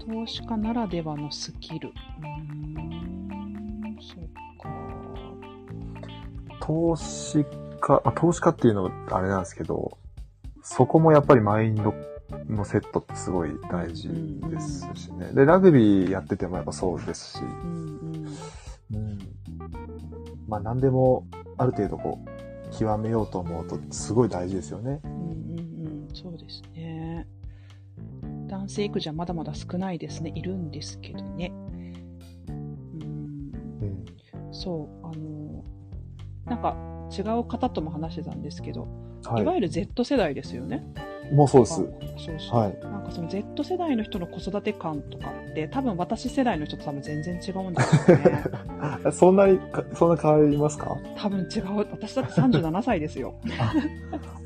投資家ならではのスキル。うーん、そうか。投資家、あ、投資家っていうのはあれなんですけど、そこもやっぱりマインドのセットってすごい大事ですしね。で、ラグビーやっててもやっぱそうですし、うんうん。うん。まあ何でもある程度こう、極めようと思うとすごい大事ですよね。うんうんうん、そうですね。男性育児はまだまだ少ないですね。いるんですけどね。うん、うん。そう、あの、なんか違う方とも話してたんですけど、、はいい。わゆる Z 世代ですよね。もうそうです。そうそう。はい。なんかその Z 世代の人の子育て感とかって、多分私世代の人と多分全然違うんですよね。そんなにか、そんな変わりますか？多分違う。私だって37歳ですよ。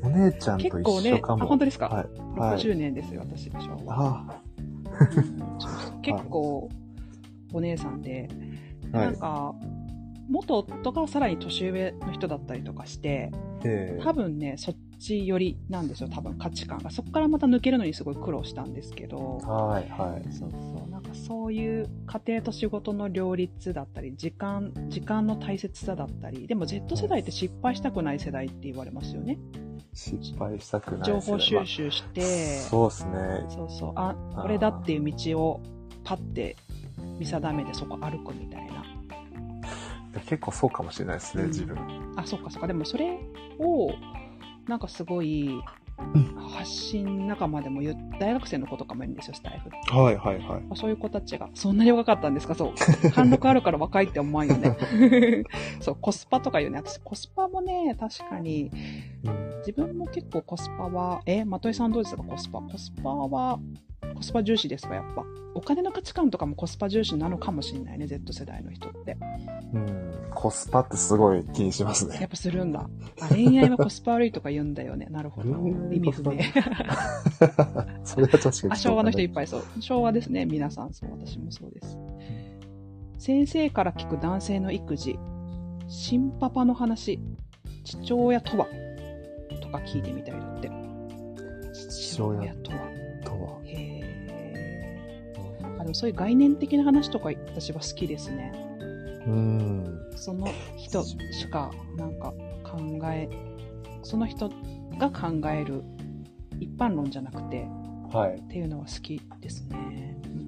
お姉ちゃんと結構ね、あ、一緒かも。本当ですか、はい。はい。?60 年ですよ、私でしょ。あ結構お姉さんで、あ、はないん。か、元夫がさらに年上の人だったりとかして、ええ多分ね、そっち寄りなんですよ、多分価値観が。そこからまた抜けるのにすごい苦労したんですけど、はい、はい。そうそう、なんかそういう家庭と仕事の両立だったり、時間、時間の大切さだったり、でも Z 世代って失敗したくない世代って言われますよね。失敗したくない情報収ですねまあ集して、そうですね。そうそう、あ、これだっていう道をパッて見定めてそこ歩くみたいな。結構そうかもしれないですね、うん自分。あ、そっかそっか。でもそれを、なんかすごい、発信仲間でも言う、大学生の子とかもいるんですよ、スタイフって。はい、はい、はい。まあそういう子たちが、そんなに若かったんですか？そう。貫禄あるから若いって思わんよね。そう、コスパとか言うね。私、コスパもね、確かに、うん自分も結構コスパは、え、まといさんどうですか？コスパ。コスパは、コスパ重視ですかやっぱ。お金の価値観とかもコスパ重視なのかもしれないね、Z 世代の人って。うん。コスパってすごい気にしますね。やっぱするんだ。あ、恋愛はコスパ悪いとか言うんだよね。なるほど。意味不明。それは確かに。あ、昭和の人いっぱいそう。昭和ですね、皆さん。そう、私もそうです。先生から聞く男性の育児。新パパの話。父親とは？とか聞いてみたいだって。父親。とは？へーあ、でもそういう概念的な話とか私は好きですね。うん。その人しかなんか考え、その人が考える一般論じゃなくて、はい。っていうのは好きですね。うん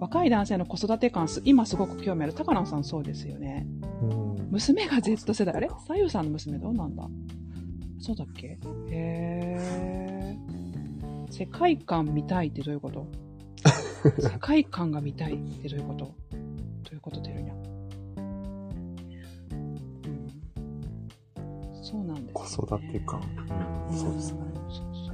若い男性の子育て感す、今すごく興味ある。高野さんそうですよね。うん。娘が Z 世代。あれ？左右さんの娘どうなんだ？そうだっけ？へー。世界観見たいってどういうこと？世界観が見たいってどういうこと？どういうことてるにゃ。うん。そうなんです、子育て感。うん、そうですね。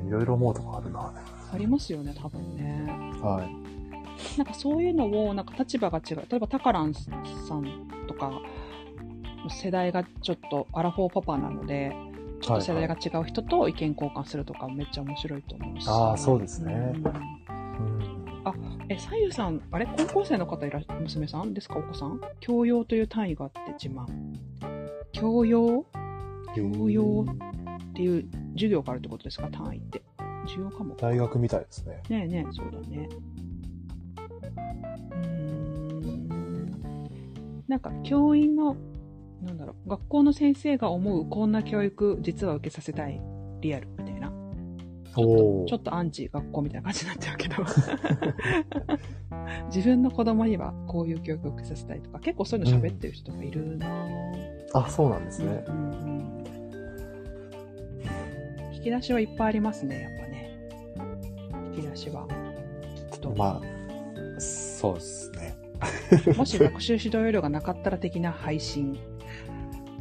いろいろ思うとこあるな。ありますよね、多分ね。はい。なんかそういうのを、なんか立場が違う。例えば、タカランさんとか、世代がちょっとアラフォーパパなので、ちょっと世代が違う人と意見交換するとかめっちゃ面白いと思うし。あーそうですねうんうん。え、さゆさん、あれ？高校生の方いらっ娘さんですか？お子さん？教養という単位があって自慢。教養？教養っていう授業があるってことですか？単位って。授業科目大学みたいですね。ねえねえ、そうだね。うーん。なんか、教員の、なんだろう、学校の先生が思う、こんな教育、実は受けさせたい、リアル、みたいな。ちょっおと、アンチ学校みたいな感じになっちゃうけど。自分の子供にはこういう教育を受けさせたいとか、結構そういうの喋ってる人がいるなぁあ、そうなんですね。うんうんうん引き出しはいっぱいありますね、やっぱね。引き出しは。きっとまあ、そうですね。もし学習指導要領がなかったら的な配信。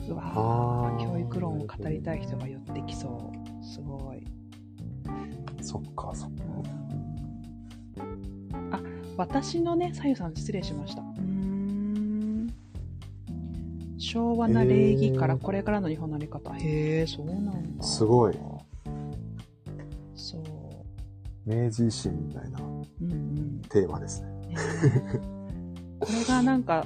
うわ教育論を語りたい人が寄ってきそう。すごい。そっか、そっか。あ、私のね、さゆさん失礼しました。昭和な礼儀からこれからの日本のあり方。へえ、そうなんだ。すごい。そう。明治維新みたいな。テーマですね。ね これがなんか、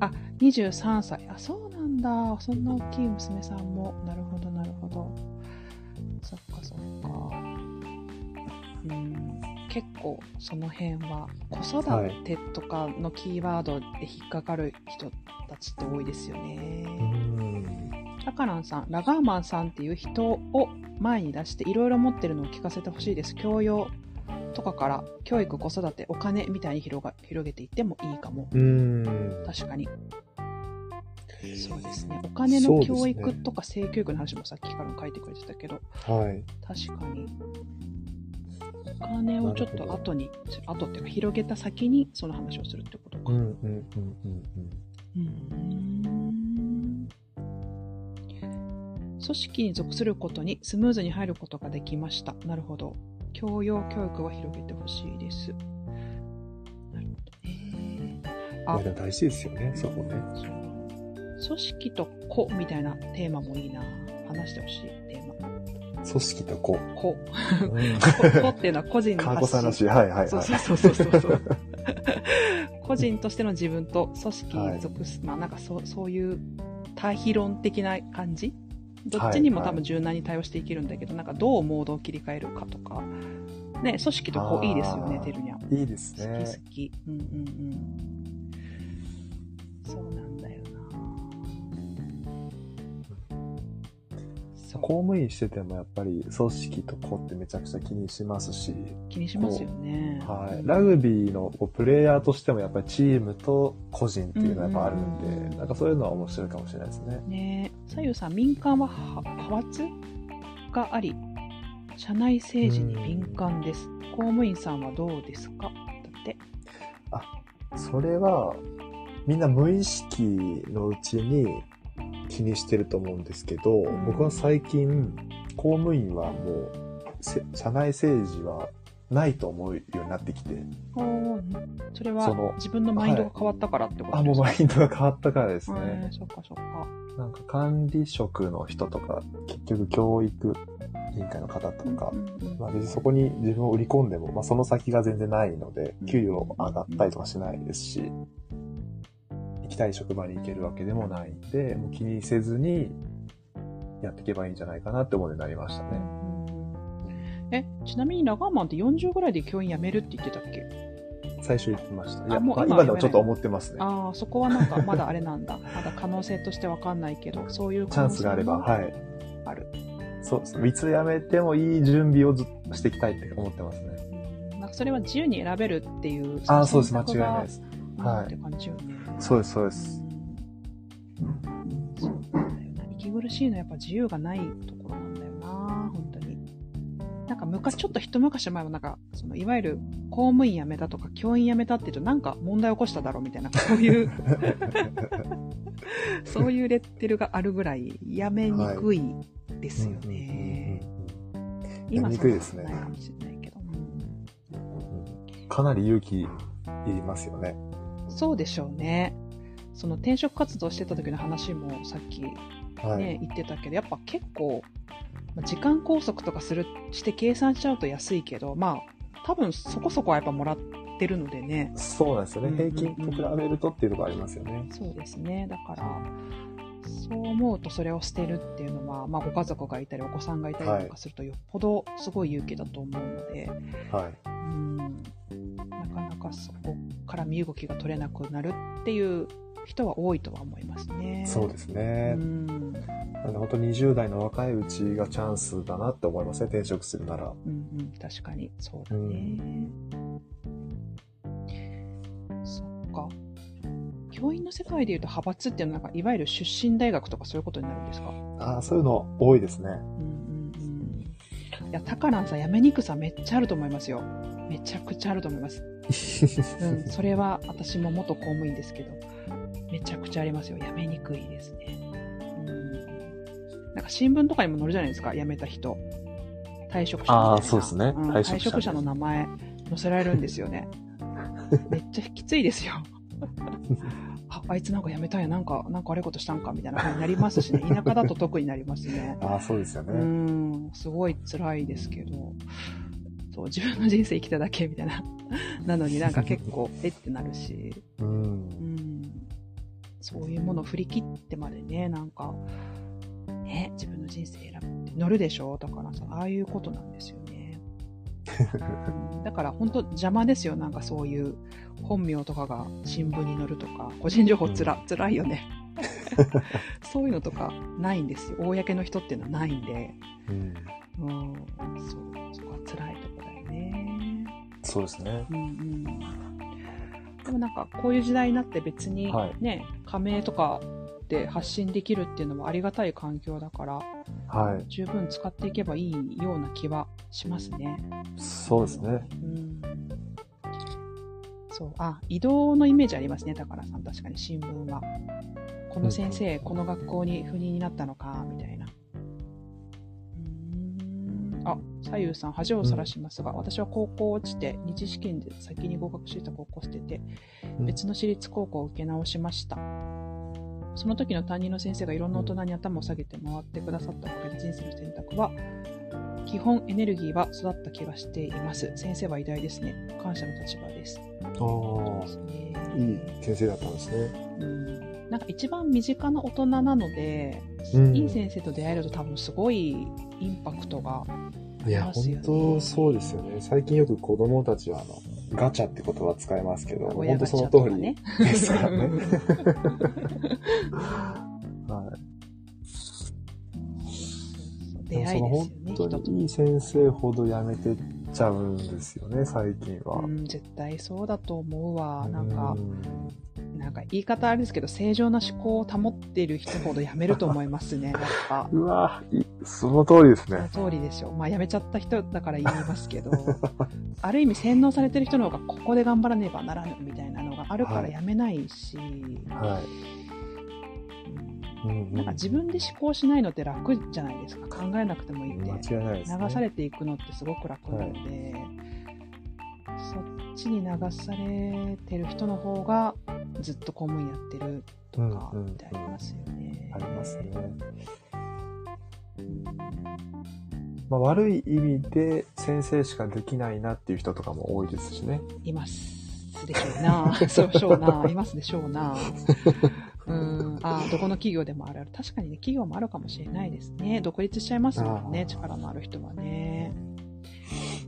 あ、23歳。あ、そうなんだ。そんな大きい娘さんも。なるほど、なるほど。うん、結構、その辺は、子育てとかのキーワードで引っかかる人たちって多いですようね。ん。タカランさん、ラガーマンさんっていう人を前に出して、いろいろ持ってるのを聞かせてほしいです。教養とかから、教育、子育て、お金みたいに広が広げていってもいいかも。うん。確かに。そうですね。お金の教育とか性教育の話もさっきから書いてくれてたけど、はい。確かに。お金をちょっと後に、後っていうか広げた先にその話をするってことか。うんうんうんうんうーん組織に属することにスムーズに入ることができました。なるほど。教養教育は広げてほしいです。なるほどね。うん。あ大事ですよね、そこね。組織と子みたいなテーマもいいな。話してほしい。組織とこ子。う。うん。子子っていうのは個人のか発ごさんらしい。はいはいはい。そうそうそうそうそう。個人としての自分と組織に属す、まあなんかそうそういう対比論的な感じ？どっちにも多分柔軟に対応していけるんだけど、なんかどうモードを切り替えるかとか。ね、組織とこういいですよねてるにゃん。いいです好ね。き好き。うんうんうん。そうなん公務員しててもやっぱり組織と子ってめちゃくちゃ気にしますし、気にしますよね。はい。うんラグビーのプレイヤーとしてもやっぱりチームと個人っていうのはやっぱあるんうんうんうんで、なんかそういうのは面白いかもしれないですね。ねえ、左右さん、民間はは派閥があり、社内政治に敏感です。公務員さんはどうですか？だって。それは、みんな無意識のうちに気にしてると思うんですけど、ん。僕は最近、公務員はもう、せ社内政治はないと思うようになってきて、それは自分のマインドが変わったからってことあ、もうマインドが変わったからですね。ね。そっかそっか。なんか管理職の人とか、結局教育委員会の方とかまあ別にそこに自分を売り込んでも、まあその先が全然ないのでうん、給料上がったりとかしないですし、行きたい職場に行けるわけでもないんで、もう気にせずにやっていけばいいんじゃないかなって思うようになりましたね。うんえ、ちなみにラガーマンって40ぐらいで教員辞めるって言ってたっけ？最初言ってました。いや、もうまあ今でもちょっと思ってますね。ああ、そこはなんかまだあれなんだ。まだ可能性としてわかんないけど、そういうチャンスがあれば、もはい。ある。そうです。いつ辞めてもいい準備をずしていきたいって思ってますね。うんなんかそれは自由に選べるっていう。ああ、そうです。間違いないです。はいって感じよね。そうです、そうです。うんそうなんだよな。息苦しいのはやっぱ自由がないところなんだよな、本当に。なんか昔、ちょっと一昔前はなんか、そのいわゆる公務員辞めたとか教員辞めたって言うとなんか問題起こしただろうみたいな、そういう、そういうレッテルがあるぐらい辞めにくいですよね。今やりにくいですねかもしれないけど。かなり勇気いりますよね。そうでしょうね。その転職活動してた時の話もさっきね、はい。言ってたけど、やっぱ結構、まあ時間拘束とかする、して計算しちゃうと安いけど、まあ、多分そこそこはやっぱもらってるのでね。そうなんですよね。うんうんうん平均と比べるとっていうところありますよね。そうですね。だから、そう思うとそれを捨てるっていうのは、まあご家族がいたりお子さんがいたりとかするとよっぽどすごい勇気だと思うので、はい。うん、なかなかそこから身動きが取れなくなるっていう人は多いとは思いますね。そうですね。うん本当20代の若いうちがチャンスだなって思いますね。転職するなら。うんうん、確かに、そうだね。そ教員の世界でいうと派閥っていうのはなんか、いわゆる出身大学とかそういうことになるんですか？ああ、そういうの多いですね。うんうんうん。いや、タカランさん、辞めにくさめっちゃあると思いますよ。めちゃくちゃあると思います。うん、それは私も元公務員ですけど、めちゃくちゃありますよ。辞めにくいですね。うん。なんか新聞とかにも載るじゃないですか、辞めた人。退職者。あーそうですねん退職者退職者の名前載せられるんですよね。めっちゃきついですよ。あ、あいつなんか辞めたんや、なんか、なんか悪いことしたんかみたいな風になりますしね。田舎だと特になりますね。ああ、そうですようね。ん、すごい辛いですけど、そう、自分の人生生きただけみたいな。なのになんか結構、えってなるし、うんう。ん、そういうものを振り切ってまでね、なんか、ね、自分の人生選ぶって乗るでしょ？だからさ、ああいうことなんですよね。うんだから本当邪魔ですよ、なんかそういう本名とかが新聞に載るとか、個人情報つら、辛いよね。そういうのとかないんですよ。公の人っていうのはないんで。うんうん、そう、そこは辛いとこだよね。そうですね。うんうん。でもなんか、こういう時代になって別にはいね、加盟とかで発信できるっていうのもありがたい環境だから、はい。十分使っていけばいいような気はしますね。そうですね。うん。そう、あ、移動のイメージありますね、高田さん。確かに新聞は。この先生、この学校に赴任になったのか、みたいな。あ、左右さん、恥をさらしますが、私は高校落ちて、二次試験で先に合格していた高校を捨てて、うん別の私立高校を受け直しました。その時の担任の先生がいろんな大人に頭を下げて回ってくださったおかげで人生の選択は、基本エネルギーは育った気がしています。先生は偉大ですね。感謝の立場です。あですねあ、いい先生だったんですね。うん。なんか一番身近な大人なので、うんいい先生と出会えると多分すごいインパクトがいや、ますよね本当そうですよね。最近よく子供たちは、あの、ガチャって言葉使いますけど、親ガチ本当その通り。ですからね。はい。出会いですよね、本当。にいい先生ほどやめてっちゃうんですよね、最近は。うん、絶対そうだと思うわ。なんかう、んなんか言い方あれですけど、正常な思考を保っている人ほどやめると思いますね、やっぱ。うわいその通りですそのね。通りでしょ。まあ、やめちゃった人だから言いますけど、ある意味洗脳されてる人の方がここで頑張らねばならぬみたいなのがあるからやめないし、はい。うんなんか自分で思考しないのって楽じゃないですか。考えなくてもいいって。流されていくのってすごく楽なので、そっちに流されてる人の方がずっと公務員やってるとかうんうんうんってありますよね。ありますね。うんまあ、悪い意味で先生しかできないなっていう人とかも多いですしね。いますでしょうな。そうでしょうな。いますでしょうな。うん。あどこの企業でもあるある。確かにね、企業もあるかもしれないですね。独立しちゃいますもんね、力のある人はね。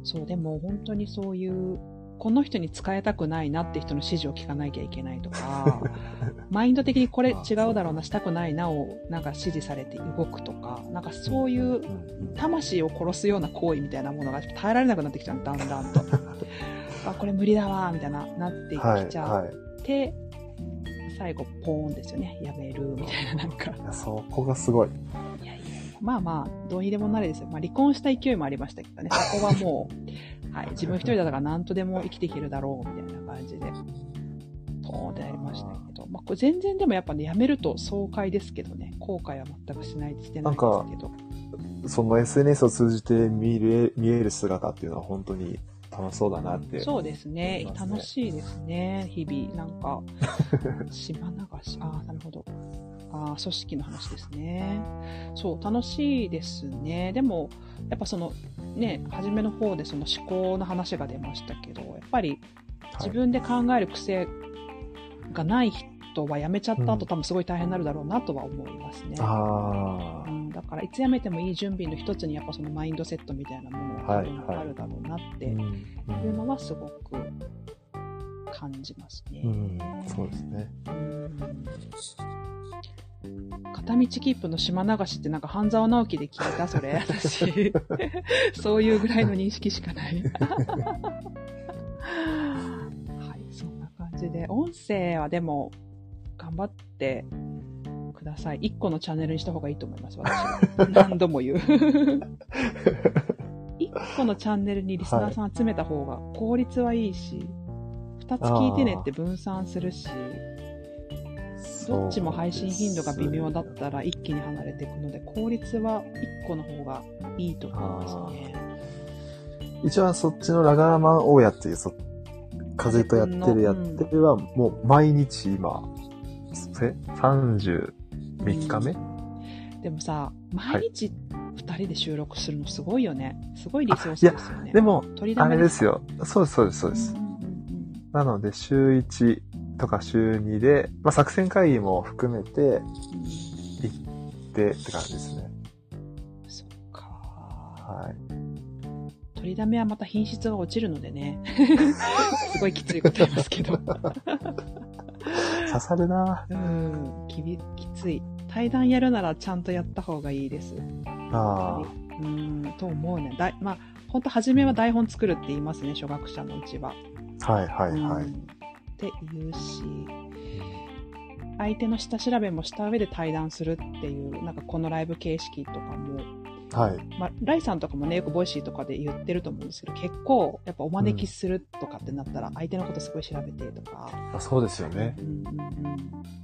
そう、でも本当にそういう、この人に使いたくないなって人の指示を聞かなきゃいけないとか、マインド的にこれ違うだろうな、したくないなをなんか指示されて動くとか、なんかそういう魂を殺すような行為みたいなものが耐えられなくなってきちゃうだんだんと。あ、これ無理だわ、みたいな、なってはい、きちゃっはい。て、最後、ポーンですよね。やめる、みたいな、なんか。そこがすごい。いやいまあまあ、どうにでもなれですよ。まあ離婚した勢いもありましたけどね、そこはもう、はい、自分一人だから何とでも生きていけるだろう、みたいな感じで、ポーンってなりましたけど、まあこれ全然でもやっぱね、やめると爽快ですけどね、後悔は全くしないってしてないですけど。その SNS を通じて見れ見える姿っていうのは本当に楽しそうだなって、そうですね楽しいですね、日々。なんか、島流し、ああ、なるほど。ああ、組織の話ですね。そう、楽しいですね。でも、やっぱその、ね、初めの方でその思考の話が出ましたけど、やっぱり自分で考える癖がない人は辞めちゃった後、うん多分すごい大変になるだろうなとは思いますね。あうん、だから、いつ辞めてもいい準備の一つに、やっぱそのマインドセットみたいなものがあるだろうなっていうのはすごく感じますね。うん、そうですね。うん。片道切符の島流しってなんか半沢直樹で聞いたそれ私。そういうぐらいの認識しかない。はいそんな感じで。音声はでも頑張ってください。1個のチャンネルにした方がいいと思います私。は 何度も言う。1個のチャンネルにリスナーさん集めた方が効率はいいし、2つ聞いてねって分散するしどっちも配信頻度が微妙だったら一気に離れていくので、効率は1個の方がいいと思いますね。一番そっちのラガーマン大家っていう、そ風とやってるやってるは、もう毎日今、え ?33 日目、でもさ、毎日2人で収録するのすごいよね。すごいリソースですよね。でも、あ取りだめれですよ。そうです、そうです、そうです。うんうんうんなので、週1とか週2で、まあ、作戦会議も含めて、うんでって感じですね。そっか。はい。取りだめはまた品質が落ちるのでね。すごいきついこと言いますけど。刺さるなうん、きびきつい。対談やるならちゃんとやった方がいいです。あうん、と思うね。だいまあ、本当初めは台本作るって言いますね、初学者のうちは。あ。はい、はい、はい。うんって言うし、相手の下調べもした上で対談するっていう、なんかこのライブ形式とかも、はい。まあ、ライさんとかもね、よく Voicy とかで言ってると思うんですけど、結構、やっぱお招きするとかってなったら、相手のことすごい調べてとか、あそうですよね。うんうんうん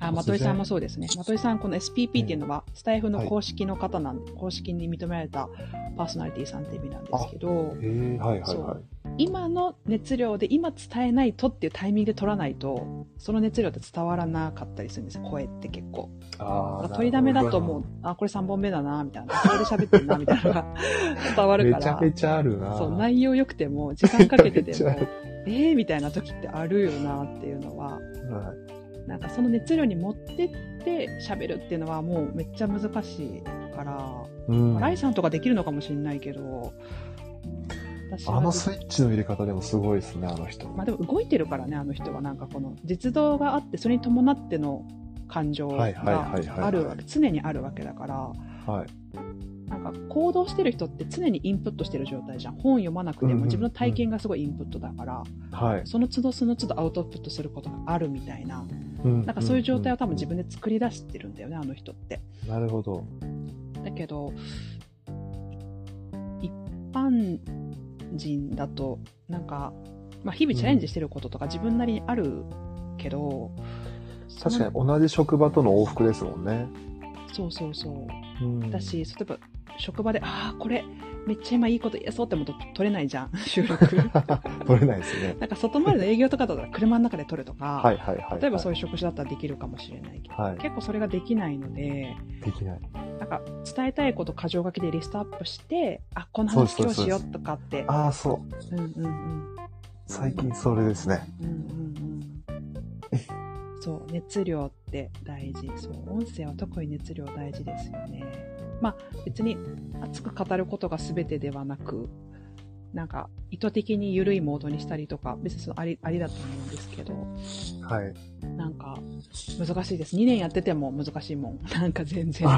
あ、まといさんもそうですね。まといさん、この SPP っていうのは、スタイフの公式の方なんで、公式に認められたパーソナリティさんって意味なんですけど、ええはい、はい、そはい。今の熱量で今伝えないとっていうタイミングで取らないと、その熱量って伝わらなかったりするんですよ、声って結構。ああ。取りだめだともう、あ、これ3本目だな、みたいな。これで喋ってるな、みたいなのが 伝わるから。めちゃめちゃあるなそう、内容良くても、時間かけてても えーみたいな時ってあるよなっていうのは、はいなんかその熱量に持ってって喋るっていうのはもうめっちゃ難しいから、うん。ライさんとかできるのかもしれないけど、あのスイッチの入れ方でもすごいですね、あの人。まあでも動いてるからね、あの人はなんかこの実動があって、それに伴っての感情がある常にあるわけだから、はい。なんか行動してる人って常にインプットしてる状態じゃん。本読まなくても自分の体験がすごいインプットだから、はい。その都度その都度アウトプットすることがあるみたいな、ななんかそういう状態を多分自分で作り出してるんだよね、あの人って。なるほど。だけど、一般人だと、なんか、まあ、日々チャレンジしてることとか自分なりにあるけど、確かに同じ職場との往復ですもんね。そうそうそう。うんだし、例えば、職場で、ああ、これ、めっちゃ今いいこと言えそうって思うと取れないじゃん、収録。取れないですね。なんか外回りの営業とかだったら車の中で撮るとか、はいはいはい。例えばそういいう職種だったらできるかもしれないけど、はい結構それができないので、う。できない。なんか伝えたいこと箇条書きでリストアップして、あ、この話今日しようとかって、ああ、そう。うんうんうん。最近それですね。うんうんうん。そう、熱量って大事。そう、音声は特に熱量大事ですよね。まあ別に熱く語ることが全てではなく、なんか意図的に緩いモードにしたりとか、別にそのありありだと思うんですけど、はい。なんか難しいです。2年やってても難しいもん。なんか全然。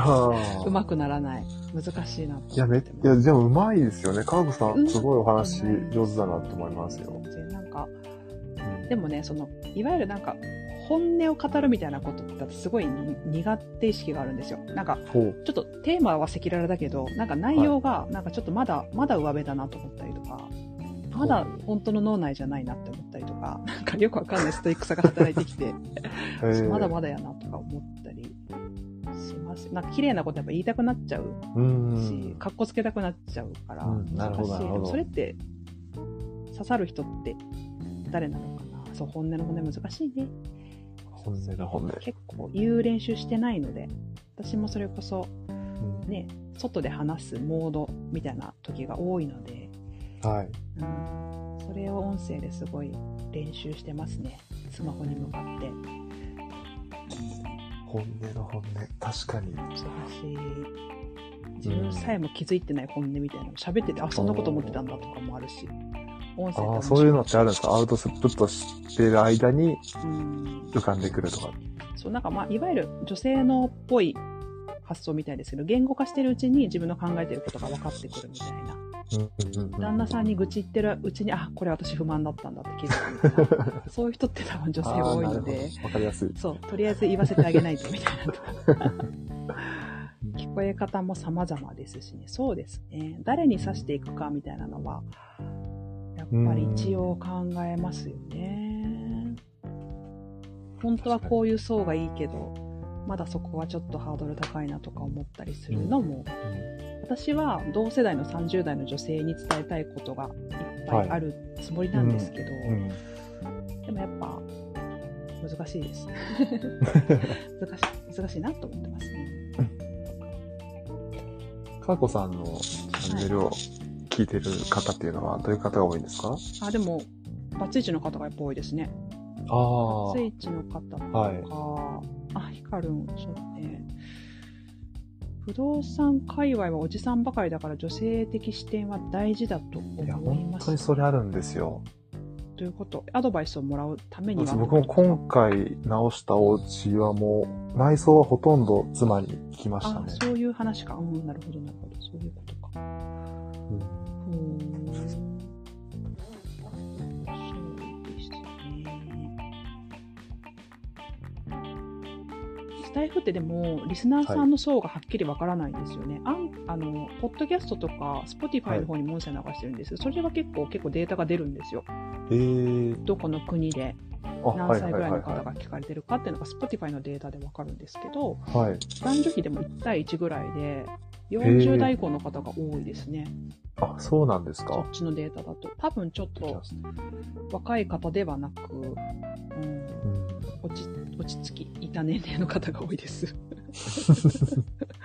うまくならない。難しいなといや、め、い。や、でもうまいですよね。川子さうんん、すごいお話上手だなと思いますよ。全然なんか、うんでもね、その、いわゆるなんか、本音を語るみたいなことって私すごい苦手意識があるんですよ。なんか。ちょっとテーマは赤裸々だけど、なんか内容が、なんかちょっとまだ、まだ上辺だなと思ったりとか、まだ本当の脳内じゃないなって思ったりとか、なんかよくわかんないストイックさが働いてきて、えーまだまだやなとか思ったりします。なんか綺麗なことやっぱ言いたくなっちゃううし、ん。かっこつけたくなっちゃうから、難しいでもそれって、刺さる人って誰なのかな？そう、本音の本音難しいね。本音だ本音。結構言う練習してないので、私もそれこそうんね、外で話すモードみたいな時が多いので、はい。うん、それを音声ですごい練習してますね。スマホに向かって。本音の本音。確かに。難しい。自分さえも気づいてない本音みたいなの喋ってて、あ、そんなこと思ってたんだとかもあるし。音声あそういうのってあるんですか？アウトプットしてる間にうん。浮かんでくるとか。そう、なんかまあ、いわゆる女性のっぽい発想みたいですけど、言語化してるうちに自分の考えてることが分かってくるみたいな。旦那さんに愚痴言ってるうちに、あ、これ私不満だったんだって気づくみたいな。そういう人って多分女性多いので、ほどわかりやすい。そう、とりあえず言わせてあげないとみたいな。聞こえ方も様々ですしね。そうですね。誰に指していくかみたいなのは、やっぱり一応考えますよね。本当はこういう層がいいけど、まだそこはちょっとハードル高いなとか思ったりするのも、私は同世代の30代の女性に伝えたいことがいっぱいあるつもりなんですけど、うん。でもやっぱ難しいです。難しい、難しいなと思ってますね。かーこさんのチャンネルを聞いてる方っていうのはどういう方が多いんですか？あ、でも、バツイチの方がやっぱ多いですね。ああ。バツイチの方とか、はいあ、ヒカルン、そうだね。不動産界隈はおじさんばかりだから女性的視点は大事だといや、思います。本当にそれあるんですよ。ということ、アドバイスをもらうためには？僕も今回直したお家はもう、内装はほとんど妻に聞きましたあね。そういう話か。うん、なるほど、なるほど。そういうことか。スタイフってでも、リスナーさんの層がはっきりわからないんですよね。あんあの、ポッドキャストとか、 Spotify の方にも音声流してるんですけど、それは結構、結構データが出るんですよ。えー、どこの国であ、何はい歳ぐらいのはいはいは方が聞かれてるかっていうのが、 Spotify のデータでわかるんですけど、い。はい。男女比でも1対1ぐらいで、40代以降の方が多いですね。あ、そうなんですそかっちのデータだと。多分ちょっと若い方ではなく、うん、うん落ち落ち着きいた年齢の方が多いです。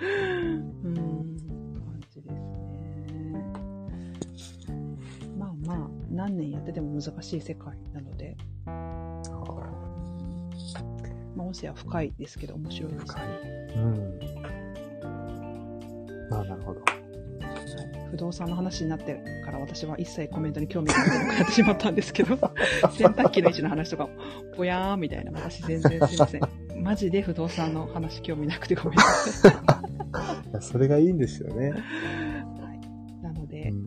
うん、感じですね。まあまあ、何年やってても難しい世界なので、まあ、音声は深いですけど面白いですね。うん。あ、なるほど。不動産の話になってから私は一切コメントに興味がなくなってしまったんですけど、洗濯機の位置の話とか、ぼやーみたいな、私全然すいません。マジで不動産の話興味なくてごめんなさい。それがいいんですよね。はい、なので、うん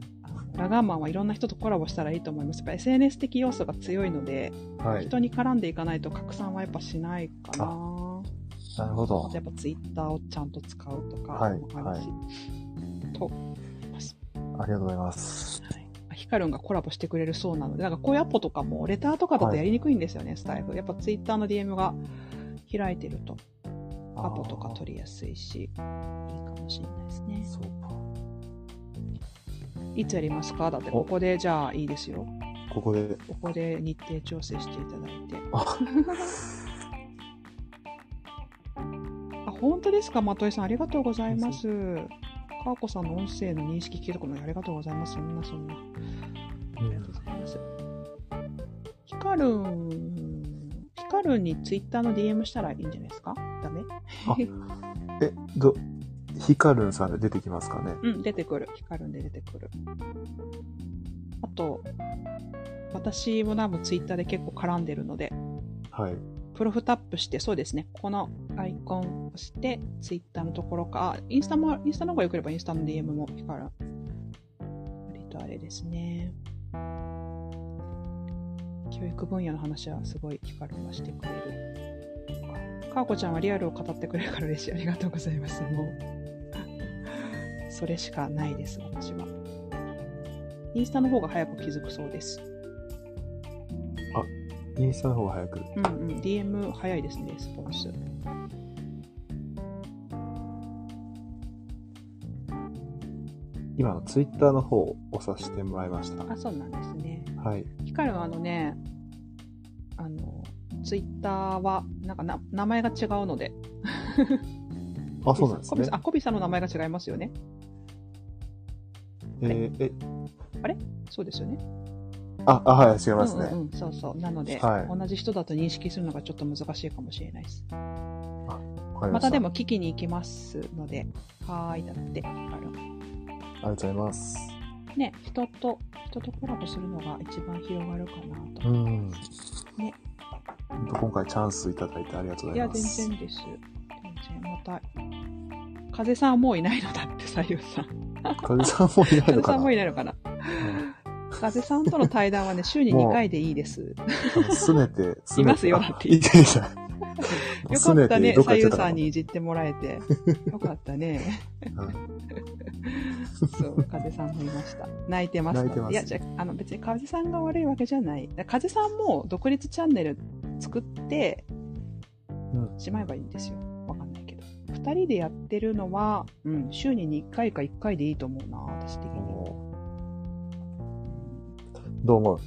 ラガーマンはいろんな人とコラボしたらいいと思います。やっぱ SNS 的要素が強いので、はい。人に絡んでいかないと拡散はやっぱしないかな。なるほど。やっぱツイッターをちゃんと使うとかはいもあるし、と思います。ありがとうございます。はいヒカルンがコラボしてくれるそうなので、なんかこういうアポとかも、レターとかだとやりにくいんですよね、スタイフ。やっぱツイッターの DM が開いてると、アポとか取りやすいし、いいかもしれないですね。そうか。いつやりますか？だって、ここでじゃあいいですよ。ここで、ここで日程調整していただいて。あ、あ、本当ですか、まとえさん。ありがとうございます。かわこさんの音声の認識聞いたことないありがとうございます。そんなそんな。ありがとうございます。ヒカルン、ヒカルンにツイッターの DM したらいいんじゃないですか？ダメ？え、ど、ヒカルンさんで出てきますかね？うん、出てくる。ヒカルンで出てくる。あと、私も多分ツイッターで結構絡んでるので、はい。プロフタップして、そうですね。このアイコンを押して、ツイッターのところか、インスタも、インスタの方が良ければインスタの DM もいいから、割とあれですね。教育分野の話はすごいヒカルがしてくれる。かーこちゃんはリアルを語ってくれるから嬉しい。ありがとうございます。もう。それしかないです、私は。インスタの方が早く気づくそうです。インスタの方が早く。うんうん。DM 早いですね、レスポンス。今のツイッターの方を押させてもらいました。あ、そうなんですね。はい。ヒカルはあのね、あの、ツイッターは、なんかな、名前が違うので。あ、そうなんですねコビさ。あ、コビさんの名前が違いますよね。えーえ、そうですよね。あ、あ、はい、違いますね。うんうんうん、そうそう。なので、はい同じ人だと認識するのがちょっと難しいかもしれないです。わかりま。またでも聞きに行きますので、はーい、だって、あの、ありがとうございます。ね、人と、人とコラボするのが一番広がるかなと。うん。ね。本当今回チャンスいただいてありがとうごいや、ざいます。全然です。全然、また、風さんはもういないのだって、左右さん。風さんもいない風さんものかないないのかな？風さんとの対談はね、週に2回でいいです。すねて。いますよっていていた。よかったね、左右さんにいじってもらえて。よかったね。はいそう、風さんもいました。泣いてますので。泣いいや、じゃあ、あの、別に風さんが悪いわけじゃない。風さんも独立チャンネル作ってうんしまえばいいんですよ。わかんないけど。二人でやってるのは、うん、週に1回か1回でいいと思うな、私的に。どう思う？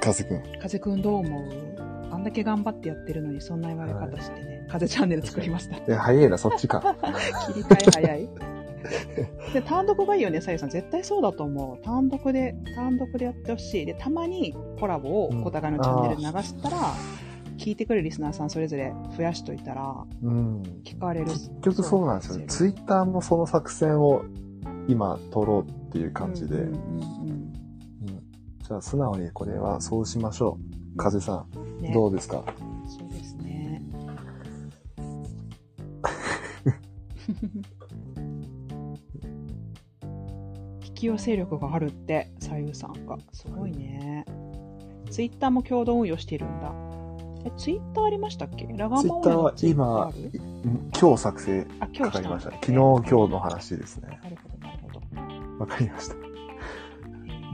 風くん。風くんどう思う？あんだけ頑張ってやってるのにそんな言われ方してね。風チャンネル作りました。え、早いな、そっちか。切り替え早い。で、単独がいいよね、さゆさん。絶対そうだと思う。単独で、単独でやってほしい。で、たまにコラボをうんお互いのチャンネルで流したら、聞いてくるリスナーさんそれぞれ増やしといたら、うん。聞かれる。結局そうなんですよね。ツイッターもその作戦を今取ろうっていう感じで。うんうんうんじゃあ素直にこれはそうしましょう。風さん、うんね、どうですか？そうですね。引き寄せ力があるって、左右さんが。すごいね。ツイッターも共同運用しているんだ。え、ツイッターありましたっけ？ラガーマンはツイッターあ今る、今日作成あ、今日したした昨日、今日の話ですね。なるほど、なるほど。わかりました。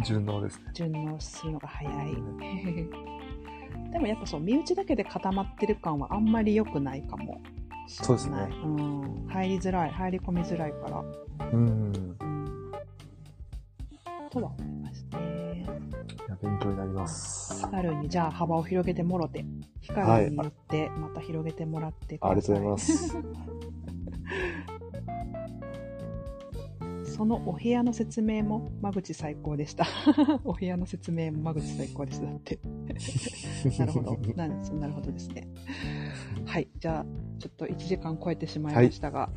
えー順応ですね。順応するのが早い。でもやっぱそう、身内だけで固まってる感はあんまり良くないかもしれない。そうですねうん。入りづらい、入り込みづらいから。うん。うん。とは思いますね。いや勉強になります。春にじゃあ幅を広げてもろて、光によってまた広げてもらってくださありがとうございます。そのお部屋の説明も間口最高でした。お部屋の説明も間口最高でしたって。なるほど。ななるほどですね。はい。じゃあ、ちょっと1時間超えてしまいましたが、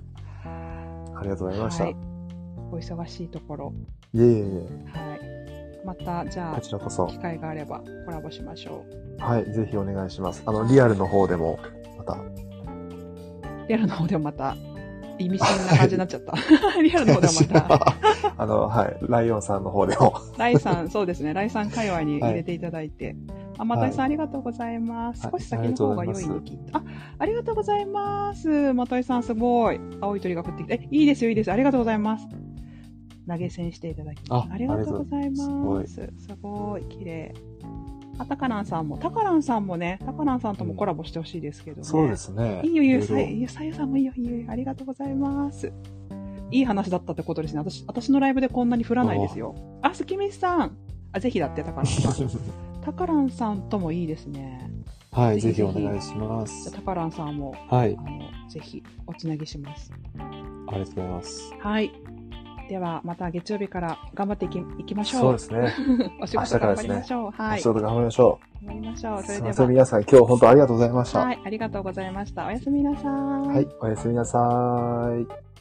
ありがとうございました。はいい、お忙しいところ、えいえいえ、はい。また、じゃこちらこそあ、。機会があればコラボしましょう。はい、ぜひお願いします。あの、リアルの方でも、また。リアルの方でもまた、意味深な感じになっちゃった。リアルの方でもまた、あの、はい、ライオンさんの方でも。ライさん、そうですね、ライさん界隈に入れていただいて。あ、またいさん、はいありがとうございます。はい少し先の方が良いに聞いた。あ、ありがとうございます。またいさん、すごい。青い鳥が降ってきて。え、いいですよ、いいです。ありがとうございます。投げ銭していただき、あありがとうございます。すごい、綺麗。あ、タカランさんも、タカランさんもね、タカランさんともコラボしてほしいですけどね。そうですね。いいよいいよ、ろろさいいよさゆさんもいいよいいよ、ありがとうございます。いい話だったってことですね。私、私のライブでこんなに振らないですよ。あ、すきみさん。あ、ぜひだって、タカランさん。タカランさんともいいですね。はい、ぜぜひひお願いします。タカランさんも、はいあ、の、ぜひ、おつなぎします。ありがとうございます。はい。では、また月曜日から頑張っていきいきましょう。そうですね。お仕事頑張りましょう。はい。お仕事頑張りましょ頑張りましょう。う。それでは、皆さん今日本当ありがとうございました。はい、ありがとうございました。おやすみなさい。はい、おやすみなさーい。